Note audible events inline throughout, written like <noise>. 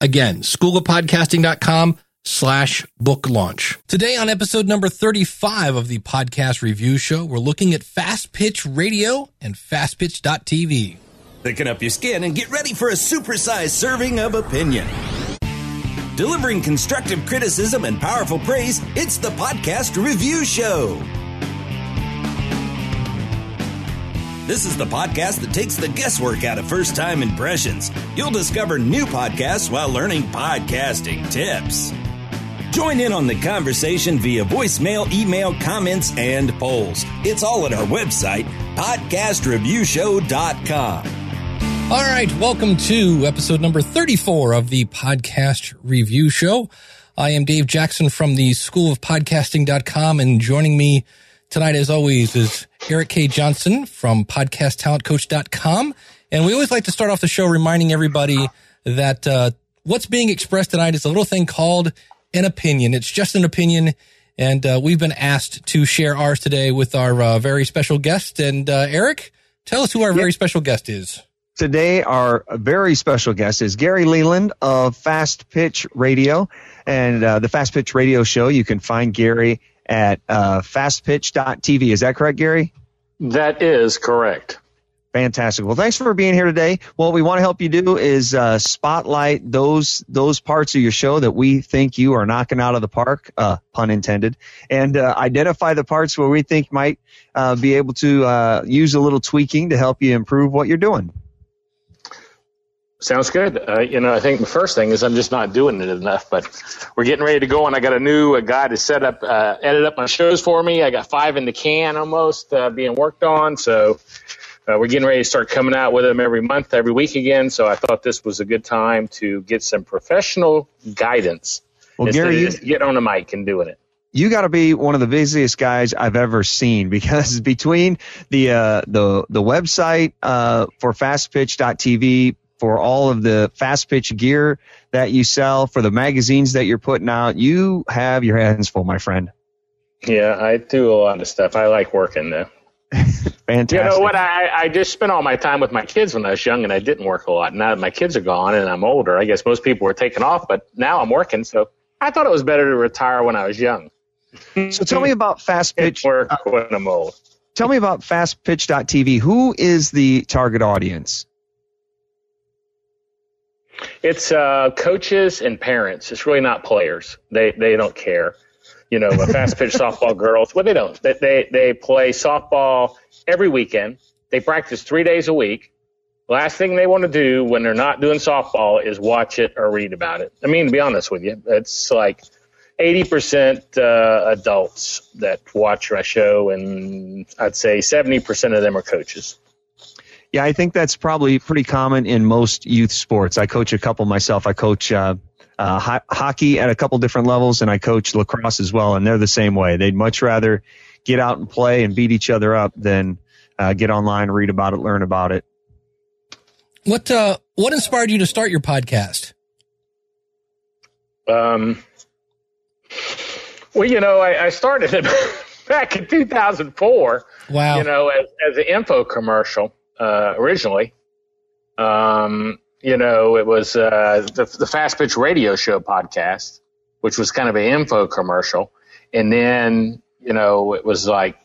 Again, schoolofpodcasting.com slash book launch. Today on episode number 35 of the podcast review show, we're looking at Fast Pitch Radio and FastPitch.tv. Thicken up your skin and get ready for a supersized serving of opinion. Delivering constructive criticism and powerful praise, it's the podcast review show. This is the podcast that takes the guesswork out of first time impressions. You'll discover new podcasts while learning podcasting tips. Join in on the conversation via voicemail, email, comments, and polls. It's all at our website, podcastreviewshow.com. All right, welcome to episode number 34 of the podcast review show. I am Dave Jackson from the School of Podcasting.com and joining me tonight, as always, is Eric K. Johnson from podcasttalentcoach.com. And we always like to start off the show reminding everybody that uh, what's being expressed tonight is a little thing called an opinion. It's just an opinion. And uh, we've been asked to share ours today with our uh, very special guest. And uh, Eric, tell us who our very special guest is. Today, our very special guest is Gary Leland of Fast Pitch Radio. And uh, the Fast Pitch Radio show, you can find Gary at uh, fastpitch.tv. Is that correct, Gary? That is correct. Fantastic. Well, thanks for being here today. What we want to help you do is uh, spotlight those those parts of your show that we think you are knocking out of the park, uh, pun intended, and uh, identify the parts where we think might uh, be able to uh, use a little tweaking to help you improve what you're doing. Sounds good. Uh, you know, I think the first thing is I'm just not doing it enough, but we're getting ready to go, and I got a new a guy to set up, uh, edit up my shows for me. I got five in the can almost uh, being worked on, so uh, we're getting ready to start coming out with them every month, every week again. So I thought this was a good time to get some professional guidance. Well, Gary, you- getting on the mic and doing it. you got to be one of the busiest guys I've ever seen <laughs> because between the uh, the the website uh, for fastpitch.tv for all of the fast pitch gear that you sell for the magazines that you're putting out, you have your hands full, my friend. Yeah, I do a lot of stuff. I like working though. Fantastic. <laughs> You know what? I, I just spent all my time with my kids when I was young, and I didn't work a lot. Now that my kids are gone and I'm older, I guess most people were taking off, but now I'm working. So I thought it was better to retire when I was young. So tell me about fast pitch. work when I'm old. Tell me about fastpitch.tv. Who is the target audience? It's uh, coaches and parents. It's really not players. They they don't care. You know, fast pitch <laughs> softball girls. Well, they don't. They, they they play softball every weekend. They practice three days a week. Last thing they want to do when they're not doing softball is watch it or read about it. I mean, to be honest with you, it's like 80% uh, adults that watch my show, and I'd say 70% of them are coaches. Yeah, I think that's probably pretty common in most youth sports. I coach a couple myself. I coach uh, uh, ho- hockey at a couple different levels, and I coach lacrosse as well. And they're the same way. They'd much rather get out and play and beat each other up than uh, get online, read about it, learn about it. What uh, what inspired you to start your podcast? Um, well, you know, I, I started it <laughs> back in 2004. Wow. You know, as, as an info commercial uh, originally. Um, you know, it was uh, the, the Fast Pitch Radio Show podcast, which was kind of an info commercial, and then you know, it was like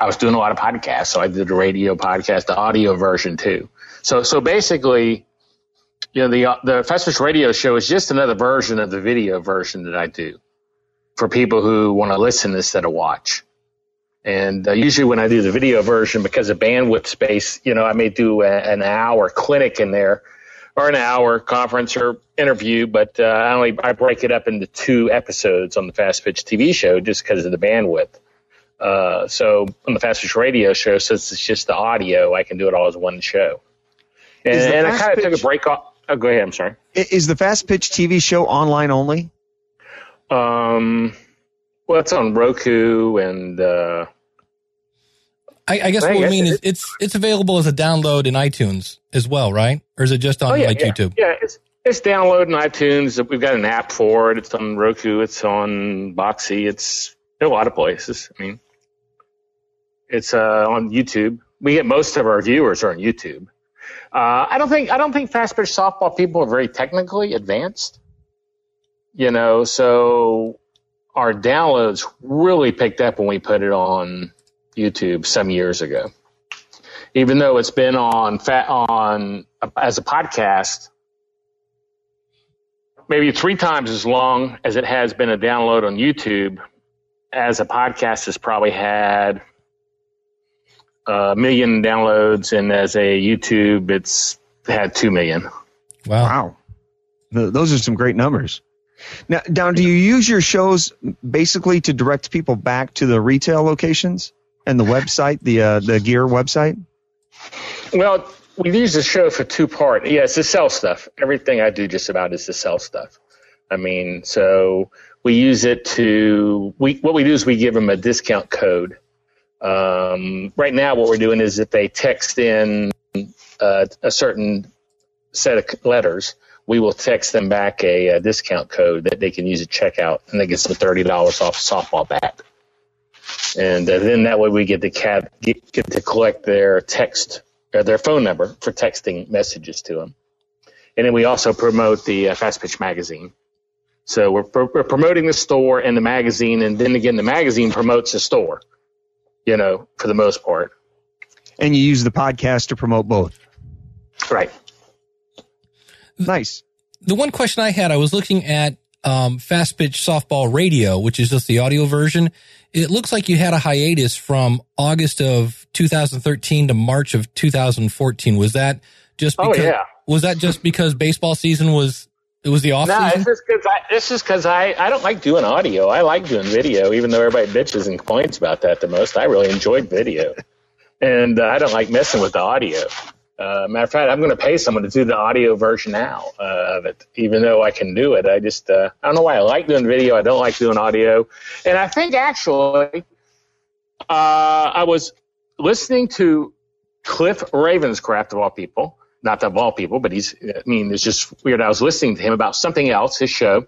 I was doing a lot of podcasts, so I did a radio podcast, the audio version too. So, so basically, you know, the the Fast Pitch Radio Show is just another version of the video version that I do for people who want to listen instead of watch. And uh, usually when I do the video version, because of bandwidth space, you know, I may do a, an hour clinic in there or an hour conference or interview, but uh, I only I break it up into two episodes on the Fast Pitch TV show just because of the bandwidth. Uh, so on the Fast Pitch Radio show, since it's just the audio, I can do it all as one show. And, and I kind of took a break off. Oh, go ahead. I'm sorry. Is the Fast Pitch TV show online only? Um, well, it's on Roku and uh, I, I guess I what we mean it- is it's it's available as a download in iTunes as well, right? Or is it just on oh yeah, like yeah, YouTube? Yeah, it's it's downloading iTunes. We've got an app for it. It's on Roku. It's on Boxee. It's in a lot of places. I mean, it's uh, on YouTube. We get most of our viewers are on YouTube. Uh, I don't think I don't think fast pitch softball people are very technically advanced. You know, so our downloads really picked up when we put it on YouTube some years ago. Even though it's been on fat on as a podcast, maybe three times as long as it has been a download on YouTube. As a podcast, has probably had a million downloads, and as a YouTube, it's had two million. Wow. Wow. Those are some great numbers. Now, down, do you use your shows basically to direct people back to the retail locations and the website, the uh, the gear website? Well, we use the show for two part. Yes, to sell stuff. Everything I do just about is to sell stuff. I mean, so we use it to we what we do is we give them a discount code. Um, right now, what we're doing is if they text in uh, a certain set of letters, we will text them back a, a discount code that they can use at checkout, and they get some thirty dollars off a softball bat. And uh, then that way we get to cat, get, get to collect their text, uh, their phone number for texting messages to them. And then we also promote the uh, Fast Pitch magazine. So we're, we're promoting the store and the magazine, and then again the magazine promotes the store. You know, for the most part, And you use the podcast to promote both. right? Nice. The one question I had, I was looking at um, Fast Pitch Softball Radio, which is just the audio version. It looks like you had a hiatus from August of 2013 to March of 2014. Was that just Oh because? yeah. Was that just because baseball season was it was the off No, season? it's just because I, it's just 'cause I, I don't like doing audio. I like doing video, even though everybody bitches and complains about that the most. I really enjoyed video, and uh, I don't like messing with the audio. Uh, matter of fact, I'm going to pay someone to do the audio version now uh, of it, even though I can do it. I just uh, I don't know why I like doing video. I don't like doing audio, and I think actually, uh, I was listening to Cliff Ravenscraft of all people, not of all people, but he's, I mean, it's just weird. I was listening to him about something else, his show,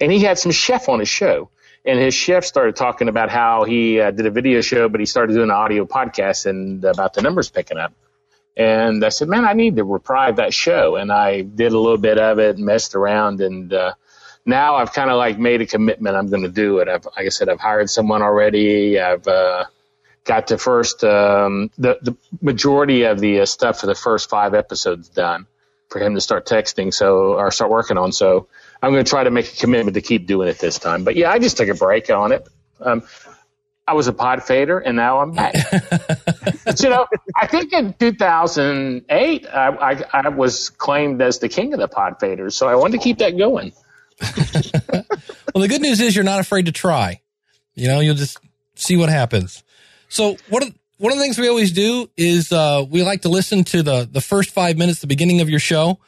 and he had some chef on his show. And his chef started talking about how he uh, did a video show, but he started doing an audio podcast and about the numbers picking up. And I said, man, I need to reprieve that show. And I did a little bit of it, messed around, and uh, now I've kind of like made a commitment. I'm going to do it. I've, like I said, I've hired someone already. I've uh, got the first, um, the the majority of the uh, stuff for the first five episodes done for him to start texting. So or start working on. So I'm going to try to make a commitment to keep doing it this time. But yeah, I just took a break on it. Um, I was a pod fader, and now I'm back. But, <laughs> you know, I think in 2008, I, I, I was claimed as the king of the pod faders, so I wanted to keep that going. <laughs> well, the good news is you're not afraid to try. You know, you'll just see what happens. So what are, one of the things we always do is uh, we like to listen to the the first five minutes, the beginning of your show,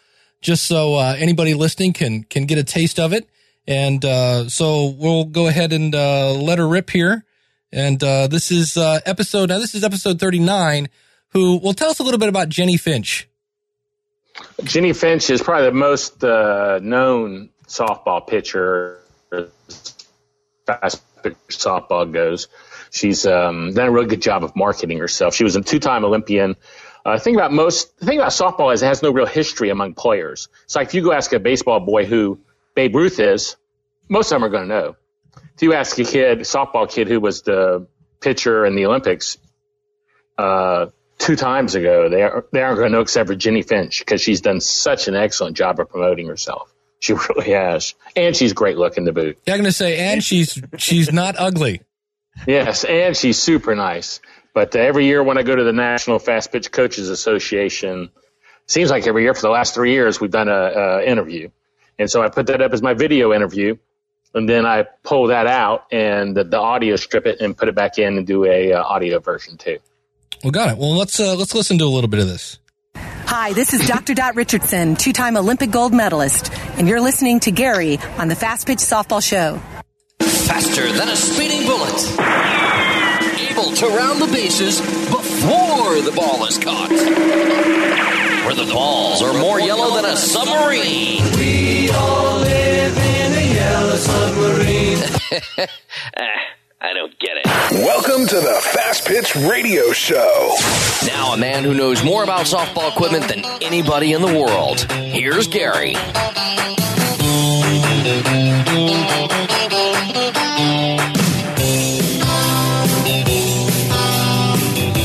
just so uh, anybody listening can can get a taste of it. And uh, so we'll go ahead and uh, let her rip here. And uh, this is uh, episode. Now this is episode thirty nine. Who will tell us a little bit about Jennie Finch? Jennie Finch is probably the most uh, known softball pitcher as fast softball goes. She's um, done a really good job of marketing herself. She was a two-time Olympian. Uh, think about most. The thing about softball is it has no real history among players. So if you go ask a baseball boy who Babe Ruth is, most of them are going to know. If you ask a kid, softball kid who was the pitcher in the Olympics uh, two times ago, they are, they aren't going to know except for Jennie Finch because she's done such an excellent job of promoting herself. She <laughs> really has, and she's great looking to boot. Yeah, I'm going to say, and she's she's not ugly. Yes, and she's super nice. But uh, every year when I go to the National Fast Pitch Coaches Association, seems like every year for the last three years we've done a, a interview, and so I put that up as my video interview, and then I pull that out and the, the audio strip it and put it back in and do a uh, audio version too. Well, got it. Well, let's uh, let's listen to a little bit of this. Hi, this is Dr. Dot Richardson, two time Olympic gold medalist, and you're listening to Gary on the Fast Pitch Softball Show. Faster than a speeding bullet. Able to round the bases before the ball is caught. Where the balls are more yellow than a submarine. We all live in a submarine. <laughs> Eh, I don't get it. Welcome to the Fast Pitch Radio Show. Now, a man who knows more about softball equipment than anybody in the world. Here's Gary.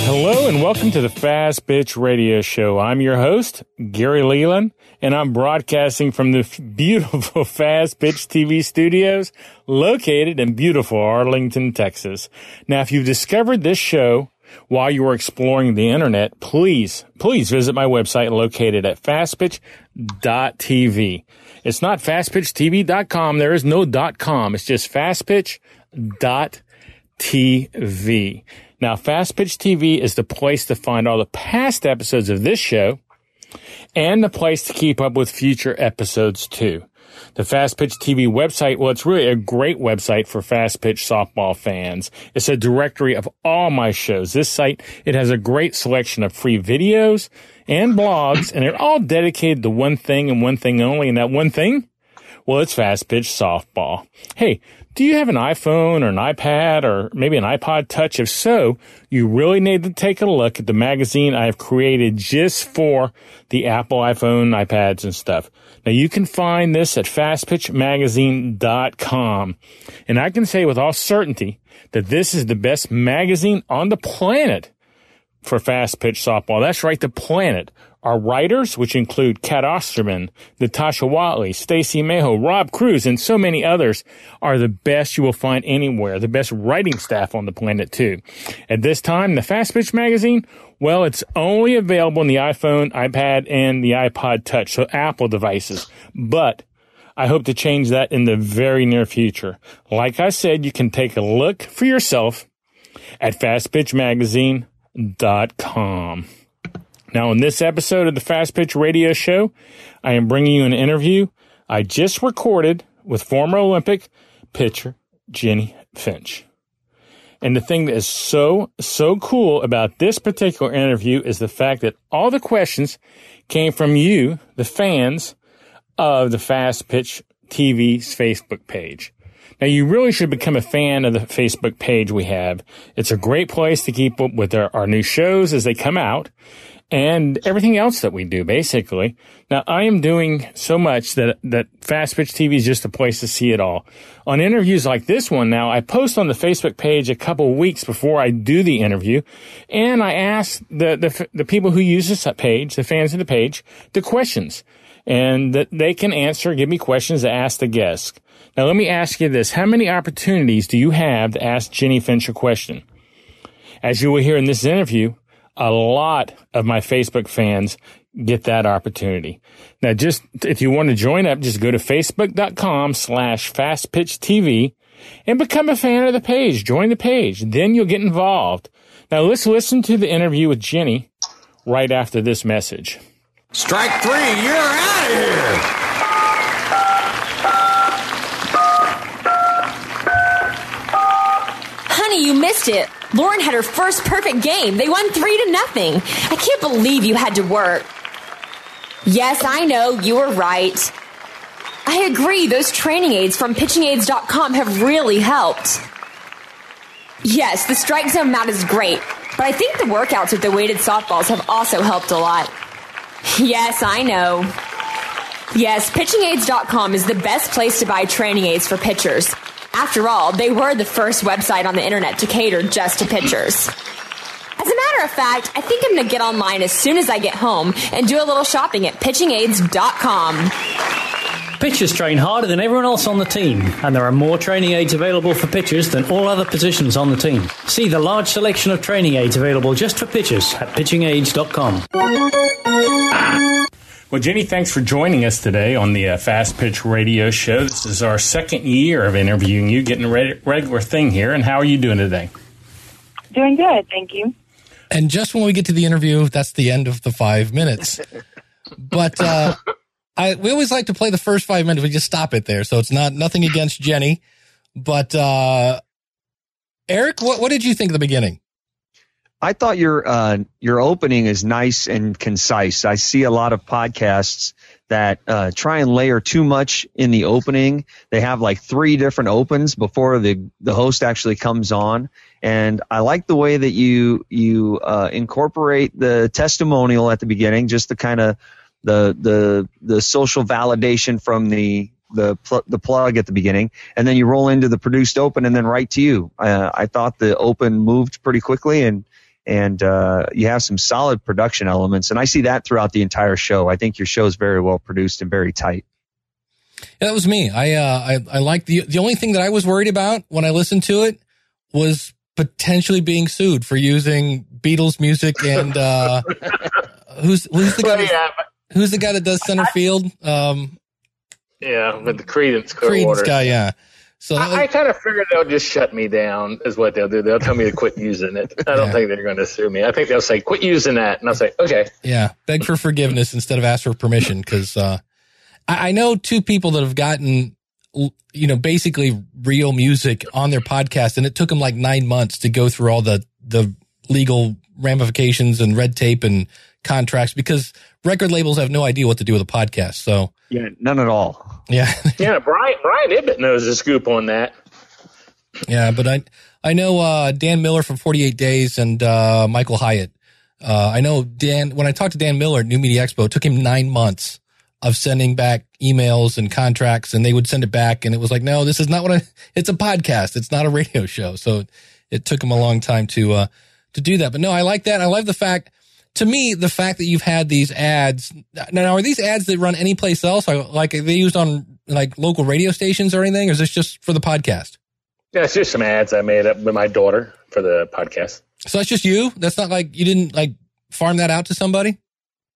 Hello and welcome to the Fast Pitch Radio Show. I'm your host, Gary Leland, and I'm broadcasting from the beautiful <laughs> Fast Pitch TV studios located in beautiful Arlington, Texas. Now, if you've discovered this show while you were exploring the internet, please, please visit my website located at fastpitch.tv. It's not fastpitchtv.com. There is no dot com. It's just fastpitch.tv. Now, Fast Pitch TV is the place to find all the past episodes of this show and the place to keep up with future episodes too. The Fast Pitch TV website, well, it's really a great website for fast pitch softball fans. It's a directory of all my shows. This site, it has a great selection of free videos and blogs, and they're all dedicated to one thing and one thing only. And that one thing, well, it's fast pitch softball. Hey, do you have an iPhone or an iPad or maybe an iPod Touch? If so, you really need to take a look at the magazine I've created just for the Apple iPhone, iPads, and stuff. Now you can find this at fastpitchmagazine.com. And I can say with all certainty that this is the best magazine on the planet for fast pitch softball. That's right, the planet. Our writers, which include Cat Osterman, Natasha Watley, Stacy Maho, Rob Cruz, and so many others, are the best you will find anywhere. The best writing staff on the planet, too. At this time, the Fast Pitch magazine, well, it's only available on the iPhone, iPad, and the iPod Touch, so Apple devices. But I hope to change that in the very near future. Like I said, you can take a look for yourself at fastpitchmagazine.com. Now, in this episode of the Fast Pitch Radio Show, I am bringing you an interview I just recorded with former Olympic pitcher Jennie Finch. And the thing that is so, so cool about this particular interview is the fact that all the questions came from you, the fans of the Fast Pitch TV's Facebook page. Now, you really should become a fan of the Facebook page we have. It's a great place to keep up with our, our new shows as they come out and everything else that we do, basically. Now, I am doing so much that, that Fast Pitch TV is just a place to see it all. On interviews like this one now, I post on the Facebook page a couple weeks before I do the interview, and I ask the, the, the people who use this page, the fans of the page, the questions. And that they can answer, give me questions to ask the guests. Now, let me ask you this. How many opportunities do you have to ask Jennie Finch a question? As you will hear in this interview, a lot of my Facebook fans get that opportunity. Now, just if you want to join up, just go to facebook.com slash fastpitchtv and become a fan of the page. Join the page. Then you'll get involved. Now, let's listen to the interview with Jennie right after this message. Strike three, you're out of here. Honey, you missed it. Lauren had her first perfect game. They won three to nothing. I can't believe you had to work. Yes, I know, you were right. I agree, those training aids from pitchingaids.com have really helped. Yes, the strike zone mat is great, but I think the workouts with the weighted softballs have also helped a lot. Yes, I know. Yes, pitchingaids.com is the best place to buy training aids for pitchers. After all, they were the first website on the internet to cater just to pitchers. As a matter of fact, I think I'm going to get online as soon as I get home and do a little shopping at pitchingaids.com. Pitchers train harder than everyone else on the team, and there are more training aids available for pitchers than all other positions on the team. See the large selection of training aids available just for pitchers at pitchingaids.com. Well, Jennie, thanks for joining us today on the uh, Fast Pitch Radio Show. This is our second year of interviewing you, getting a re- regular thing here. And how are you doing today? Doing good, thank you. And just when we get to the interview, that's the end of the five minutes. But uh, <laughs> I we always like to play the first five minutes. We just stop it there, so it's not nothing against Jennie. But uh, Eric, what what did you think of the beginning? I thought your uh, your opening is nice and concise. I see a lot of podcasts that uh, try and layer too much in the opening. They have like three different opens before the the host actually comes on, and I like the way that you you uh, incorporate the testimonial at the beginning, just the kind of the the the social validation from the the pl- the plug at the beginning, and then you roll into the produced open, and then right to you. Uh, I thought the open moved pretty quickly, and and uh, you have some solid production elements, and I see that throughout the entire show. I think your show is very well produced and very tight. Yeah, that was me. I uh, I I like the the only thing that I was worried about when I listened to it was potentially being sued for using Beatles music and uh, <laughs> who's who's the guy Well, yeah, who's the guy that does center field um yeah, with the Creedence Creedence guy yeah so was- I, I kind of figured they'll just shut me down, is what they'll do. They'll tell me to quit using it. I don't Yeah. think they're going to sue me. I think they'll say, quit using that. And I'll say, okay. yeah beg for forgiveness instead of ask for permission because uh I, I know two people that have gotten you know basically real music on their podcast and it took them like nine months to go through all the the legal ramifications and red tape and contracts because record labels have no idea what to do with a podcast so Yeah, none at all. yeah <laughs> Yeah, Brian, Brian Ibbott knows the scoop on that. Yeah, but I I know uh, Dan Miller from 48 Days and uh, Michael Hyatt. Uh, I know Dan. When I talked to Dan Miller at New Media Expo, it took him nine months of sending back emails and contracts, and they would send it back, and it was like, no, this is not what I. It's a podcast. It's not a radio show. So it took him a long time to uh, to do that. But no, I like that. I love the fact. To me, the fact that you've had these ads now are these ads that run any place else? Like are they used on like local radio stations or anything? Or is this just for the podcast? Yeah, it's just some ads I made up with my daughter for the podcast. So that's just you. That's not like you didn't like farm that out to somebody.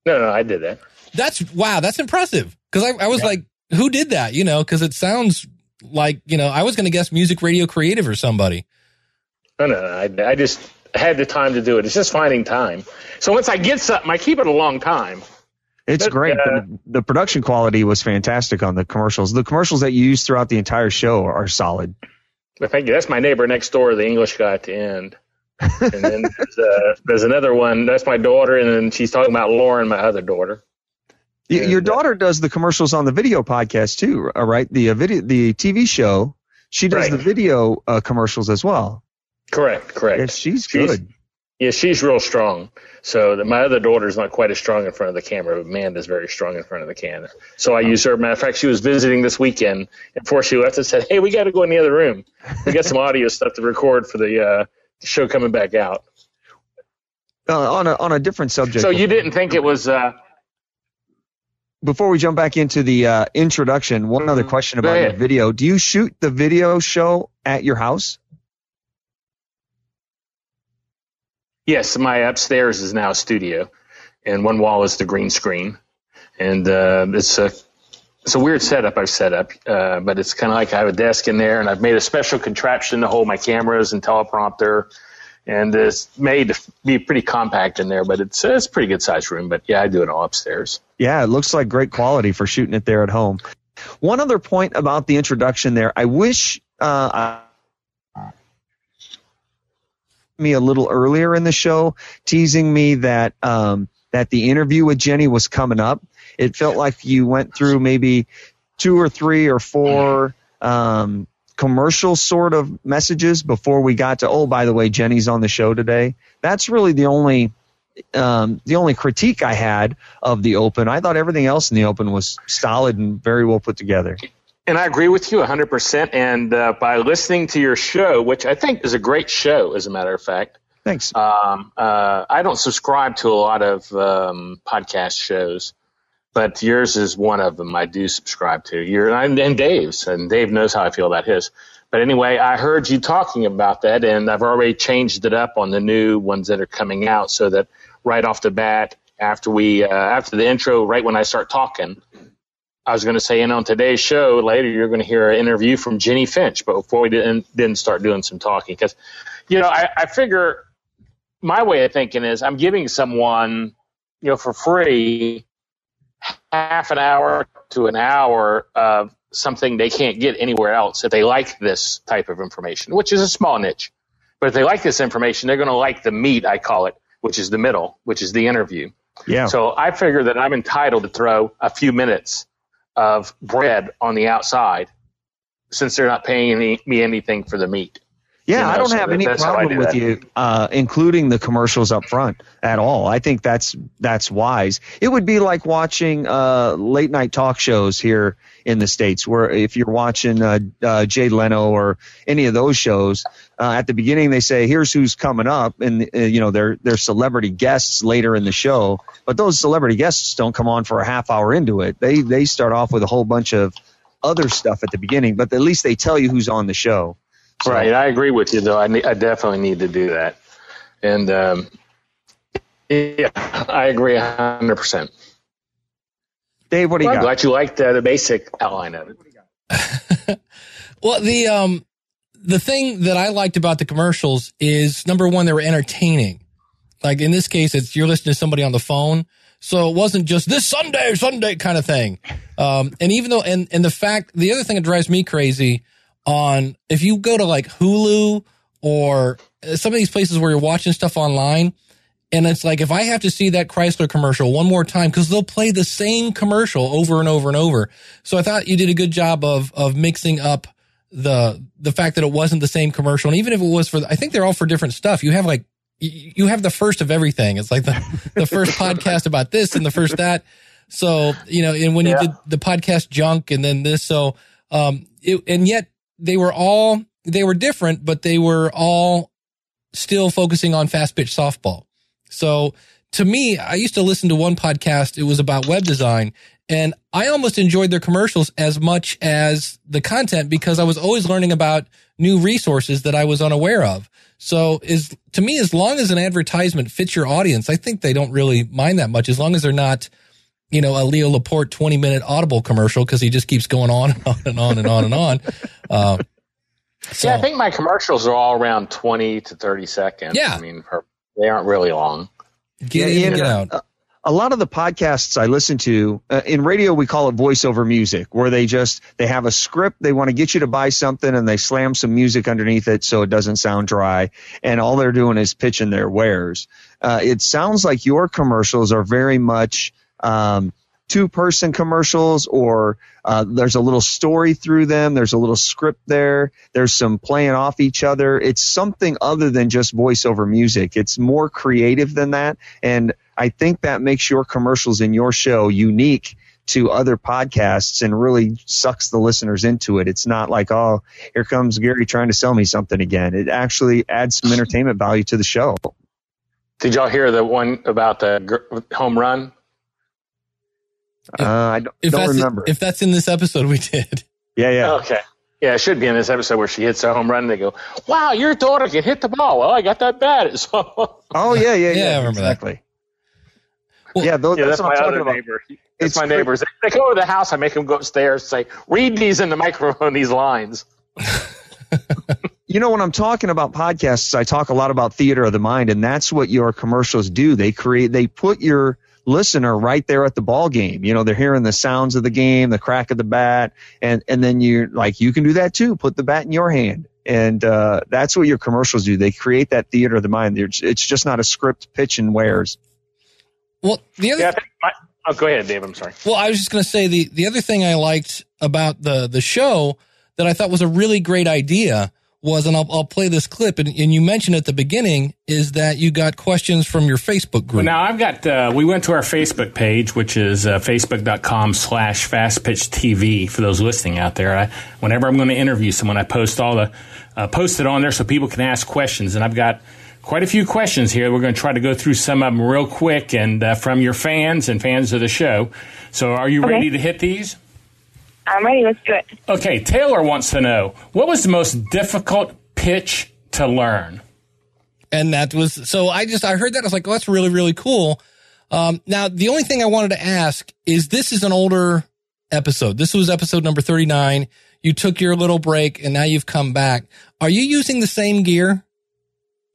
No, no, I did that. That's wow. That's impressive. Because I, I was like, who did that? You know, because it sounds like you know I was going to guess music radio creative or somebody. No, no, no, I, I just had the time to do it. It's just finding time. So once I get something, I keep it a long time. It's But, great. uh, the, the production quality was fantastic on the commercials. The commercials that you use throughout the entire show are solid. Thank you. That's my neighbor next door, the English guy at the end. And then <laughs> there's, uh, there's another one. That's my daughter, and then she's talking about Lauren, my other daughter. Y- Your daughter does the commercials on the video podcast too, all right? The uh, video, the TV show. She does Right. the video uh, commercials as well. Correct, correct. Yes, she's She's- good. Yeah, she's real strong. So the, my other daughter's not quite as strong in front of the camera, but Amanda's very strong in front of the camera. So I use her. Matter of fact, she was visiting this weekend, and before she left, I said, "Hey, we got to go in the other room. We got some <laughs> audio stuff to record for the uh, show coming back out." Uh, on a on a different subject. So you didn't think it was? Uh, Before we jump back into the uh, introduction, one other question about your video. Do you shoot the video show at your house? Yes, my upstairs is now a studio, and one wall is the green screen, and uh, it's a it's a weird setup I've set up, uh, but it's kind of like I have a desk in there, and I've made a special contraption to hold my cameras and teleprompter, and it's made to be pretty compact in there, but it's it's a pretty good sized room. But yeah, I do it all upstairs. Yeah, it looks like great quality for shooting it there at home. One other point about the introduction there, I wish uh, me a little earlier in the show, teasing me that um, that the interview with Jennie was coming up. It felt like you went through maybe two or three or four um, commercial sort of messages before we got to. Oh, by the way, Jennie's on the show today. That's really the only um, the only critique I had of the Open. I thought everything else in the Open was solid and very well put together. And I agree with you 100%. And uh, by listening to your show, which I think is a great show, as a matter of fact, Thanks. Um, uh, I don't subscribe to a lot of um, podcast shows, but yours is one of them I do subscribe to. Your and, and Dave's, and Dave knows how I feel about his. But anyway, I heard you talking about that, and I've already changed it up on the new ones that are coming out, so that right off the bat, after we uh, after the intro, right when I start talking, I was going to say, and on today's show later, you're going to hear an interview from Jennie Finch. But before we didn't didn't start doing some talking, because you know, I, I figure my way of thinking is I'm giving someone, you know, for free half an hour to an hour of something they can't get anywhere else if they like this type of information, which is a small niche. But if they like this information, they're going to like the meat, I call it, which is the middle, which is the interview. Yeah. So I figure that I'm entitled to throw a few minutes of bread on the outside since they're not paying any, me anything for the meat. Yeah, You know, I don't so have that- any that's how I problem do with that. you uh, including the commercials up front at all. I think that's that's wise. It would be like watching uh, late night talk shows here in the states, where if you're watching uh, uh, Jay Leno or any of those shows, uh, at the beginning they say, "Here's who's coming up," and uh, you know they're they're celebrity guests later in the show, but those celebrity guests don't come on for a half hour into it. They they start off with a whole bunch of other stuff at the beginning, but at least they tell you who's on the show. So- Right, I agree with you though. I, ne- I definitely need to do that, and um, yeah, I agree a hundred percent. Dave, what do you I'm got? glad you liked uh, the basic outline of it. <laughs> Well, the um the thing that I liked about the commercials is number one, they were entertaining. Like in this case, it's you're listening to somebody on the phone. So it wasn't just this Sunday, Sunday kind of thing. Um, and even though, and, and the fact, the other thing that drives me crazy on, if you go to like Hulu or some of these places where you're watching stuff online, and it's like, if I have to see that Chrysler commercial one more time, cause they'll play the same commercial over and over and over. So I thought you did a good job of, of mixing up the, the fact that it wasn't the same commercial. And even if it was for, I think they're all for different stuff. You have like, you you have the first of everything. It's like the, the first <laughs> podcast about this and the first that. So, you know, and when you did the podcast junk and then this, so, um, it, and yet they were all, they were different, but they were all still focusing on fast pitch softball. So to me, I used to listen to one podcast. It was about web design and I almost enjoyed their commercials as much as the content because I was always learning about new resources that I was unaware of. So is to me, as long as an advertisement fits your audience, I think they don't really mind that much as long as they're not, you know, a Leo Laporte 20 minute audible commercial because he just keeps going on and on and on and on and on. <laughs> Uh, so, Yeah, I think my commercials are all around twenty to thirty seconds. Yeah. I mean, per- they aren't really long. get Yeah, in, get know, out. uh, A lot of the podcasts I listen to uh, in radio, we call it voiceover music, where they just they have a script, they want to get you to buy something, and they slam some music underneath it so it doesn't sound dry, and all they're doing is pitching their wares. Uh, it sounds like your commercials are very much um, two person commercials, or uh, there's a little story through them, there's a little script there, there's some playing off each other. It's something other than just voiceover music. It's more creative than that, and I think that makes your commercials in your show unique to other podcasts and really sucks the listeners into it. It's not like, oh, here comes Gary trying to sell me something again. It actually adds some entertainment value to the show. Did y'all hear the one about the home run? Uh, I don't, If don't that's, remember. if that's in this episode, we did. yeah, yeah. Okay. Yeah, it should be in this episode where she hits a home run and they go, Wow, your daughter can hit the ball. Well, I got that bat. <laughs> So Oh, yeah, yeah, yeah. Yeah, I remember that. exactly. Well, yeah, those, yeah, that's, that's, my other about. neighbor. That's It's my neighbors. They, they go to the house, I make them go upstairs and say, Read these in the microphone, these lines. <laughs> you know when i'm talking about podcasts i talk a lot about theater of the mind and that's what your commercials do they create they put your listener right there at the ball game. You know they're hearing the sounds of the game the crack of the bat and and then you're like you can do that too. Put the bat in your hand. And uh, that's what your commercials do. They create that theater of the mind. It's- it's just not a script pitch and wares. Well, the other Yeah, I think my, oh, go ahead, Dave. I'm sorry. Well, I was just going to say the the other thing I liked about the the show that I thought was a really great idea was, and I'll I'll play this clip, and, and you mentioned at the beginning is that you got questions from your Facebook group. Now I've got. Uh, we went to our Facebook page, which is uh, facebook.com/slash Fast Pitch TV. For those listening out there, I, whenever I'm going to interview someone, I post all the uh, post it on there so people can ask questions. And I've got quite a few questions here. We're going to try to go through some of them real quick, and uh, from your fans and fans of the show. So, are you Okay. ready to hit these? I'm ready. Let's do it. Okay, Taylor wants to know what was the most difficult pitch to learn. and that was so I just I heard that I was like, oh, that's really really cool. Um, now the only thing I wanted to ask is this is an older episode. This was episode number thirty nine. You took your little break and now you've come back. Are you using the same gear?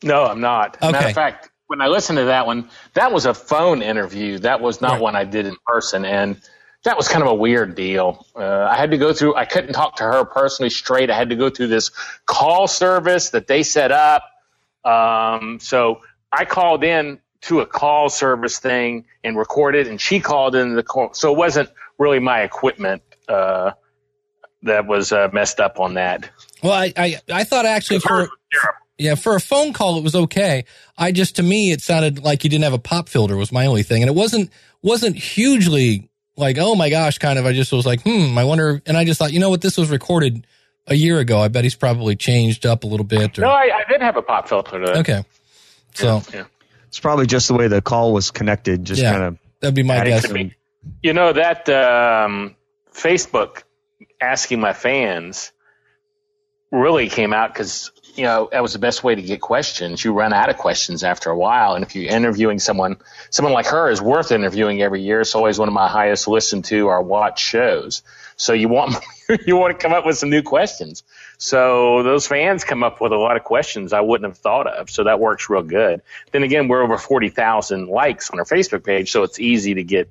No, I'm not. Matter of fact, when I listened to that one, that was a phone interview. That was not Right. one I did in person, and that was kind of a weird deal. Uh, I had to go through. I couldn't talk to her personally straight. I had to go through this call service that they set up. Um, so I called in to a call service thing and recorded, and she called in the call. So it wasn't really my equipment uh, that was uh, messed up on that. Well, I, I, I thought actually for yeah for a phone call it was okay. I just to me it sounded like you didn't have a pop filter was my only thing, and it wasn't wasn't hugely like oh my gosh kind of. I just was like hmm I wonder, and I just thought you know what this was recorded a year ago. I bet he's probably changed up a little bit. Or, No, I, I did have a pop filter. To okay, so yeah. It's probably just the way the call was connected. Just Yeah. kind of. that'd be my guess. could be. You know that um, Facebook asking my fans really came out because you know that was the best way to get questions. You run out of questions after a while, and if you're interviewing someone, someone like her is worth interviewing every year. It's always one of my highest listened to or watch shows. So you want <laughs> you want to come up with some new questions. So those fans come up with a lot of questions I wouldn't have thought of. So that works real good. Then again, we're over forty thousand likes on our Facebook page, so it's easy to get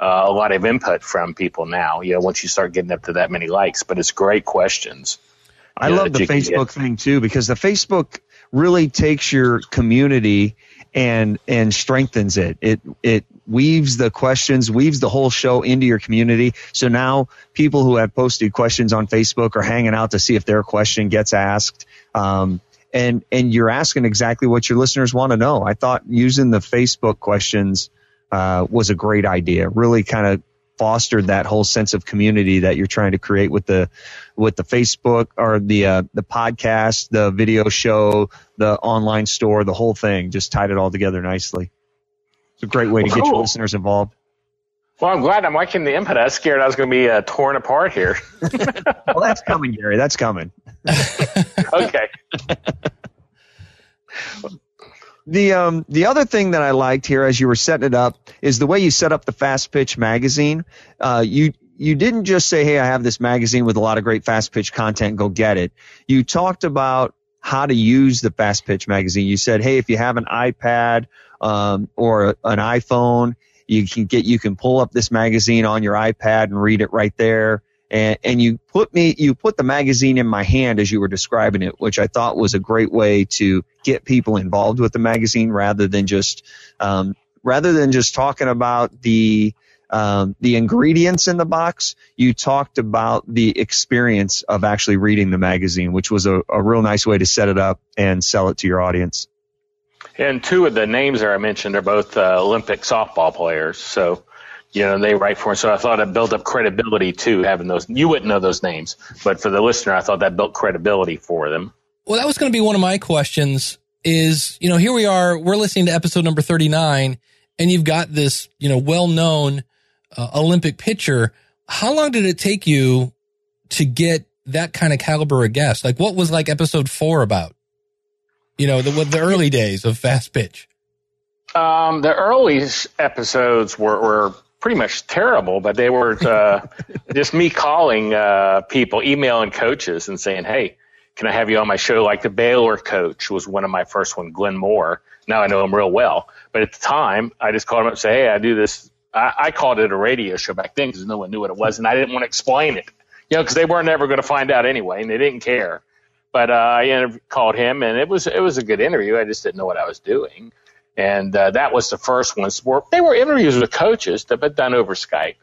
uh, a lot of input from people now. You know, once you start getting up to that many likes, but it's great questions. I love the you can get. Facebook thing too because the Facebook really takes your community and and strengthens it. It it weaves the questions, weaves the whole show into your community. So now people who have posted questions on Facebook are hanging out to see if their question gets asked. Um, and and you're asking exactly what your listeners want to know. I thought using the Facebook questions uh, was a great idea. Really kind of fostered that whole sense of community that you're trying to create with the with the Facebook or the uh, the podcast, the video show, the online store, the whole thing. Just tied it all together nicely. It's a great way to get your listeners involved. Well, I'm glad I'm liking the input. I was scared I was going to be uh, torn apart here. <laughs> Well, that's coming, Gary. That's coming. <laughs> okay. <laughs> The um the other thing that I liked here as you were setting it up is the way you set up the Fast Pitch magazine. Uh, you you didn't just say, "Hey, I have this magazine with a lot of great fast pitch content. Go get it." You talked about how to use the Fast Pitch magazine. You said, "Hey, if you have an iPad um, or an iPhone, you can get you can pull up this magazine on your iPad and read it right there." And, and you put me you put the magazine in my hand as you were describing it, which I thought was a great way to get people involved with the magazine rather than just um, rather than just talking about the um, the ingredients in the box. You talked about the experience of actually reading the magazine, which was a, a real nice way to set it up and sell it to your audience. And two of the names that I mentioned are both uh, Olympic softball players. So, you know, they write for us. So I thought it built up credibility too, having those. You wouldn't know those names, but for the listener, I thought that built credibility for them. Well, that was going to be one of my questions is, you know, here we are, we're listening to episode number 39 and you've got this, you know, well-known uh, Olympic pitcher. How long did it take you to get that kind of caliber of guest? Like what was like episode four about? You know, the, the early days of fast pitch. Um, the early s- episodes were, were pretty much terrible, but they were uh, <laughs> just me calling uh, people, emailing coaches, and saying, "Hey, can I have you on my show?" Like the Baylor coach was one of my first one, Glenn Moore. Now I know him real well, but at the time, I just called him up and say, "Hey, I do this." I, I called it a radio show back then because no one knew what it was, and I didn't want to explain it, you know, because they weren't ever going to find out anyway, and they didn't care. But uh, I called him, and it was it was a good interview. I just didn't know what I was doing and uh, that was the first ones. They were interviews with coaches, but done over Skype,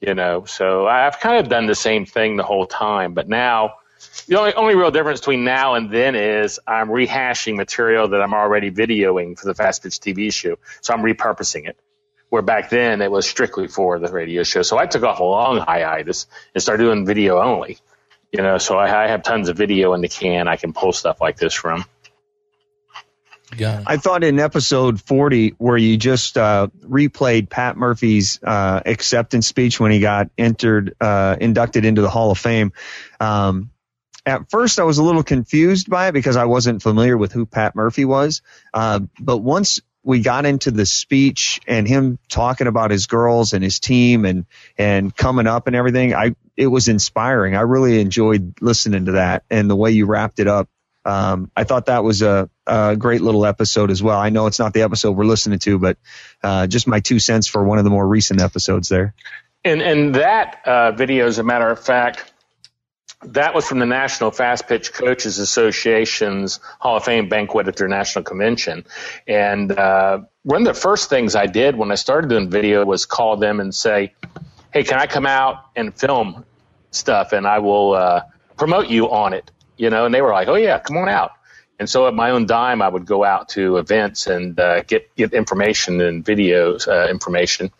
you know. So I've kind of done the same thing the whole time, but now the only only real difference between now and then is I'm rehashing material that I'm already videoing for the Fast Pitch TV show, so I'm repurposing it. Where back then it was strictly for the radio show, so I took off a long hiatus and started doing video only. You know, so I, I have tons of video in the can I can pull stuff like this from. I thought in episode 40, where you just uh, replayed Pat Murphy's uh, acceptance speech when he got entered, uh, inducted into the Hall of Fame. Um, at first, I was a little confused by it because I wasn't familiar with who Pat Murphy was. Uh, but once we got into the speech and him talking about his girls and his team and and coming up and everything, I it was inspiring. I really enjoyed listening to that and the way you wrapped it up um, I thought that was a, a, great little episode as well. I know it's not the episode we're listening to, but uh, just my two cents for one of the more recent episodes there. And and that uh, video, as a matter of fact, that was from the National Fast Pitch Coaches Association's Hall of Fame banquet at their national convention. And uh, one of the first things I did when I started doing video was call them and say, "Hey, can I come out and film stuff, and I will uh, promote you on it?" You know, and they were like, "Oh yeah, come on out." And so at my own dime, I would go out to events and uh, get get information and videos uh, information.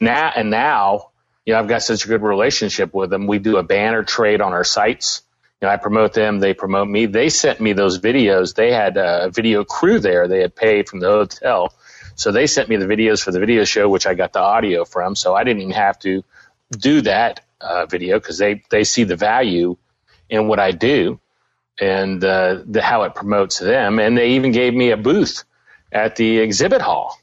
Now and now you know, I've got such a good relationship with them. We do a banner trade on our sites. You know, I promote them, they promote me. They sent me those videos. They had a video crew there. They had paid from the hotel. So they sent me the videos for the video show, which I got the audio from. So I didn't even have to do that uh, video because they, they see the value in what I do and uh, the, how it promotes them. And they even gave me a booth at the exhibit hall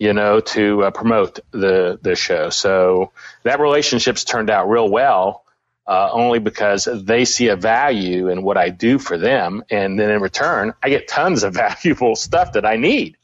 you know, to uh, promote the the show. So that relationship's turned out real well, uh, only because they see a value in what I do for them, and then in return, I get tons of <laughs> valuable stuff that I need.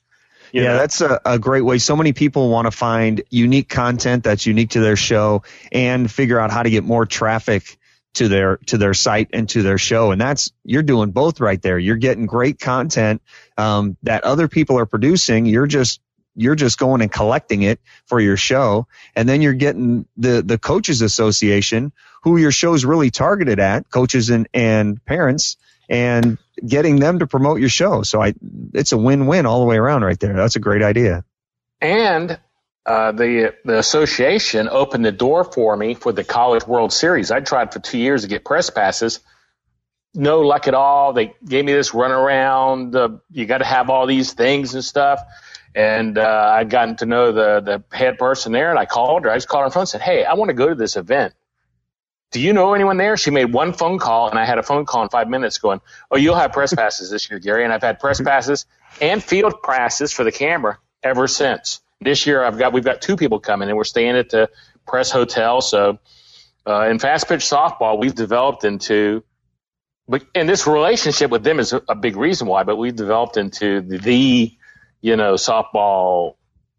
yeah, know? that's a, a great way. So many people want to find unique content that's unique to their show and figure out how to get more traffic to their to their site and to their show and that's you're doing both right there you're getting great content um, that other people are producing you're just you're just going and collecting it for your show. And then you're getting the, the coaches association who your show's really targeted at, coaches and, and parents and getting them to promote your show. So I, it's a win-win all the way around right there. That's a great idea. And, uh, the, the association opened the door for me for the college world series. I tried for two years to get press passes. No luck at all. They gave me this runaround. Uh, you got to have all these things and stuff. And uh, I'd gotten to know the the head person there, and I called her. I just called her on the phone and said, "Hey, I want to go to this event. Do you know anyone there?" She made one phone call, and I had a phone call in five minutes, going, "Oh, you'll have press passes this year, Gary." And I've had press passes and field passes for the camera ever since. This year, I've got we've got two people coming, and we're staying at the press hotel. So, uh, in fast pitch softball, we've developed into but and this relationship with them is a big reason why, but we've developed into the, the you know, softball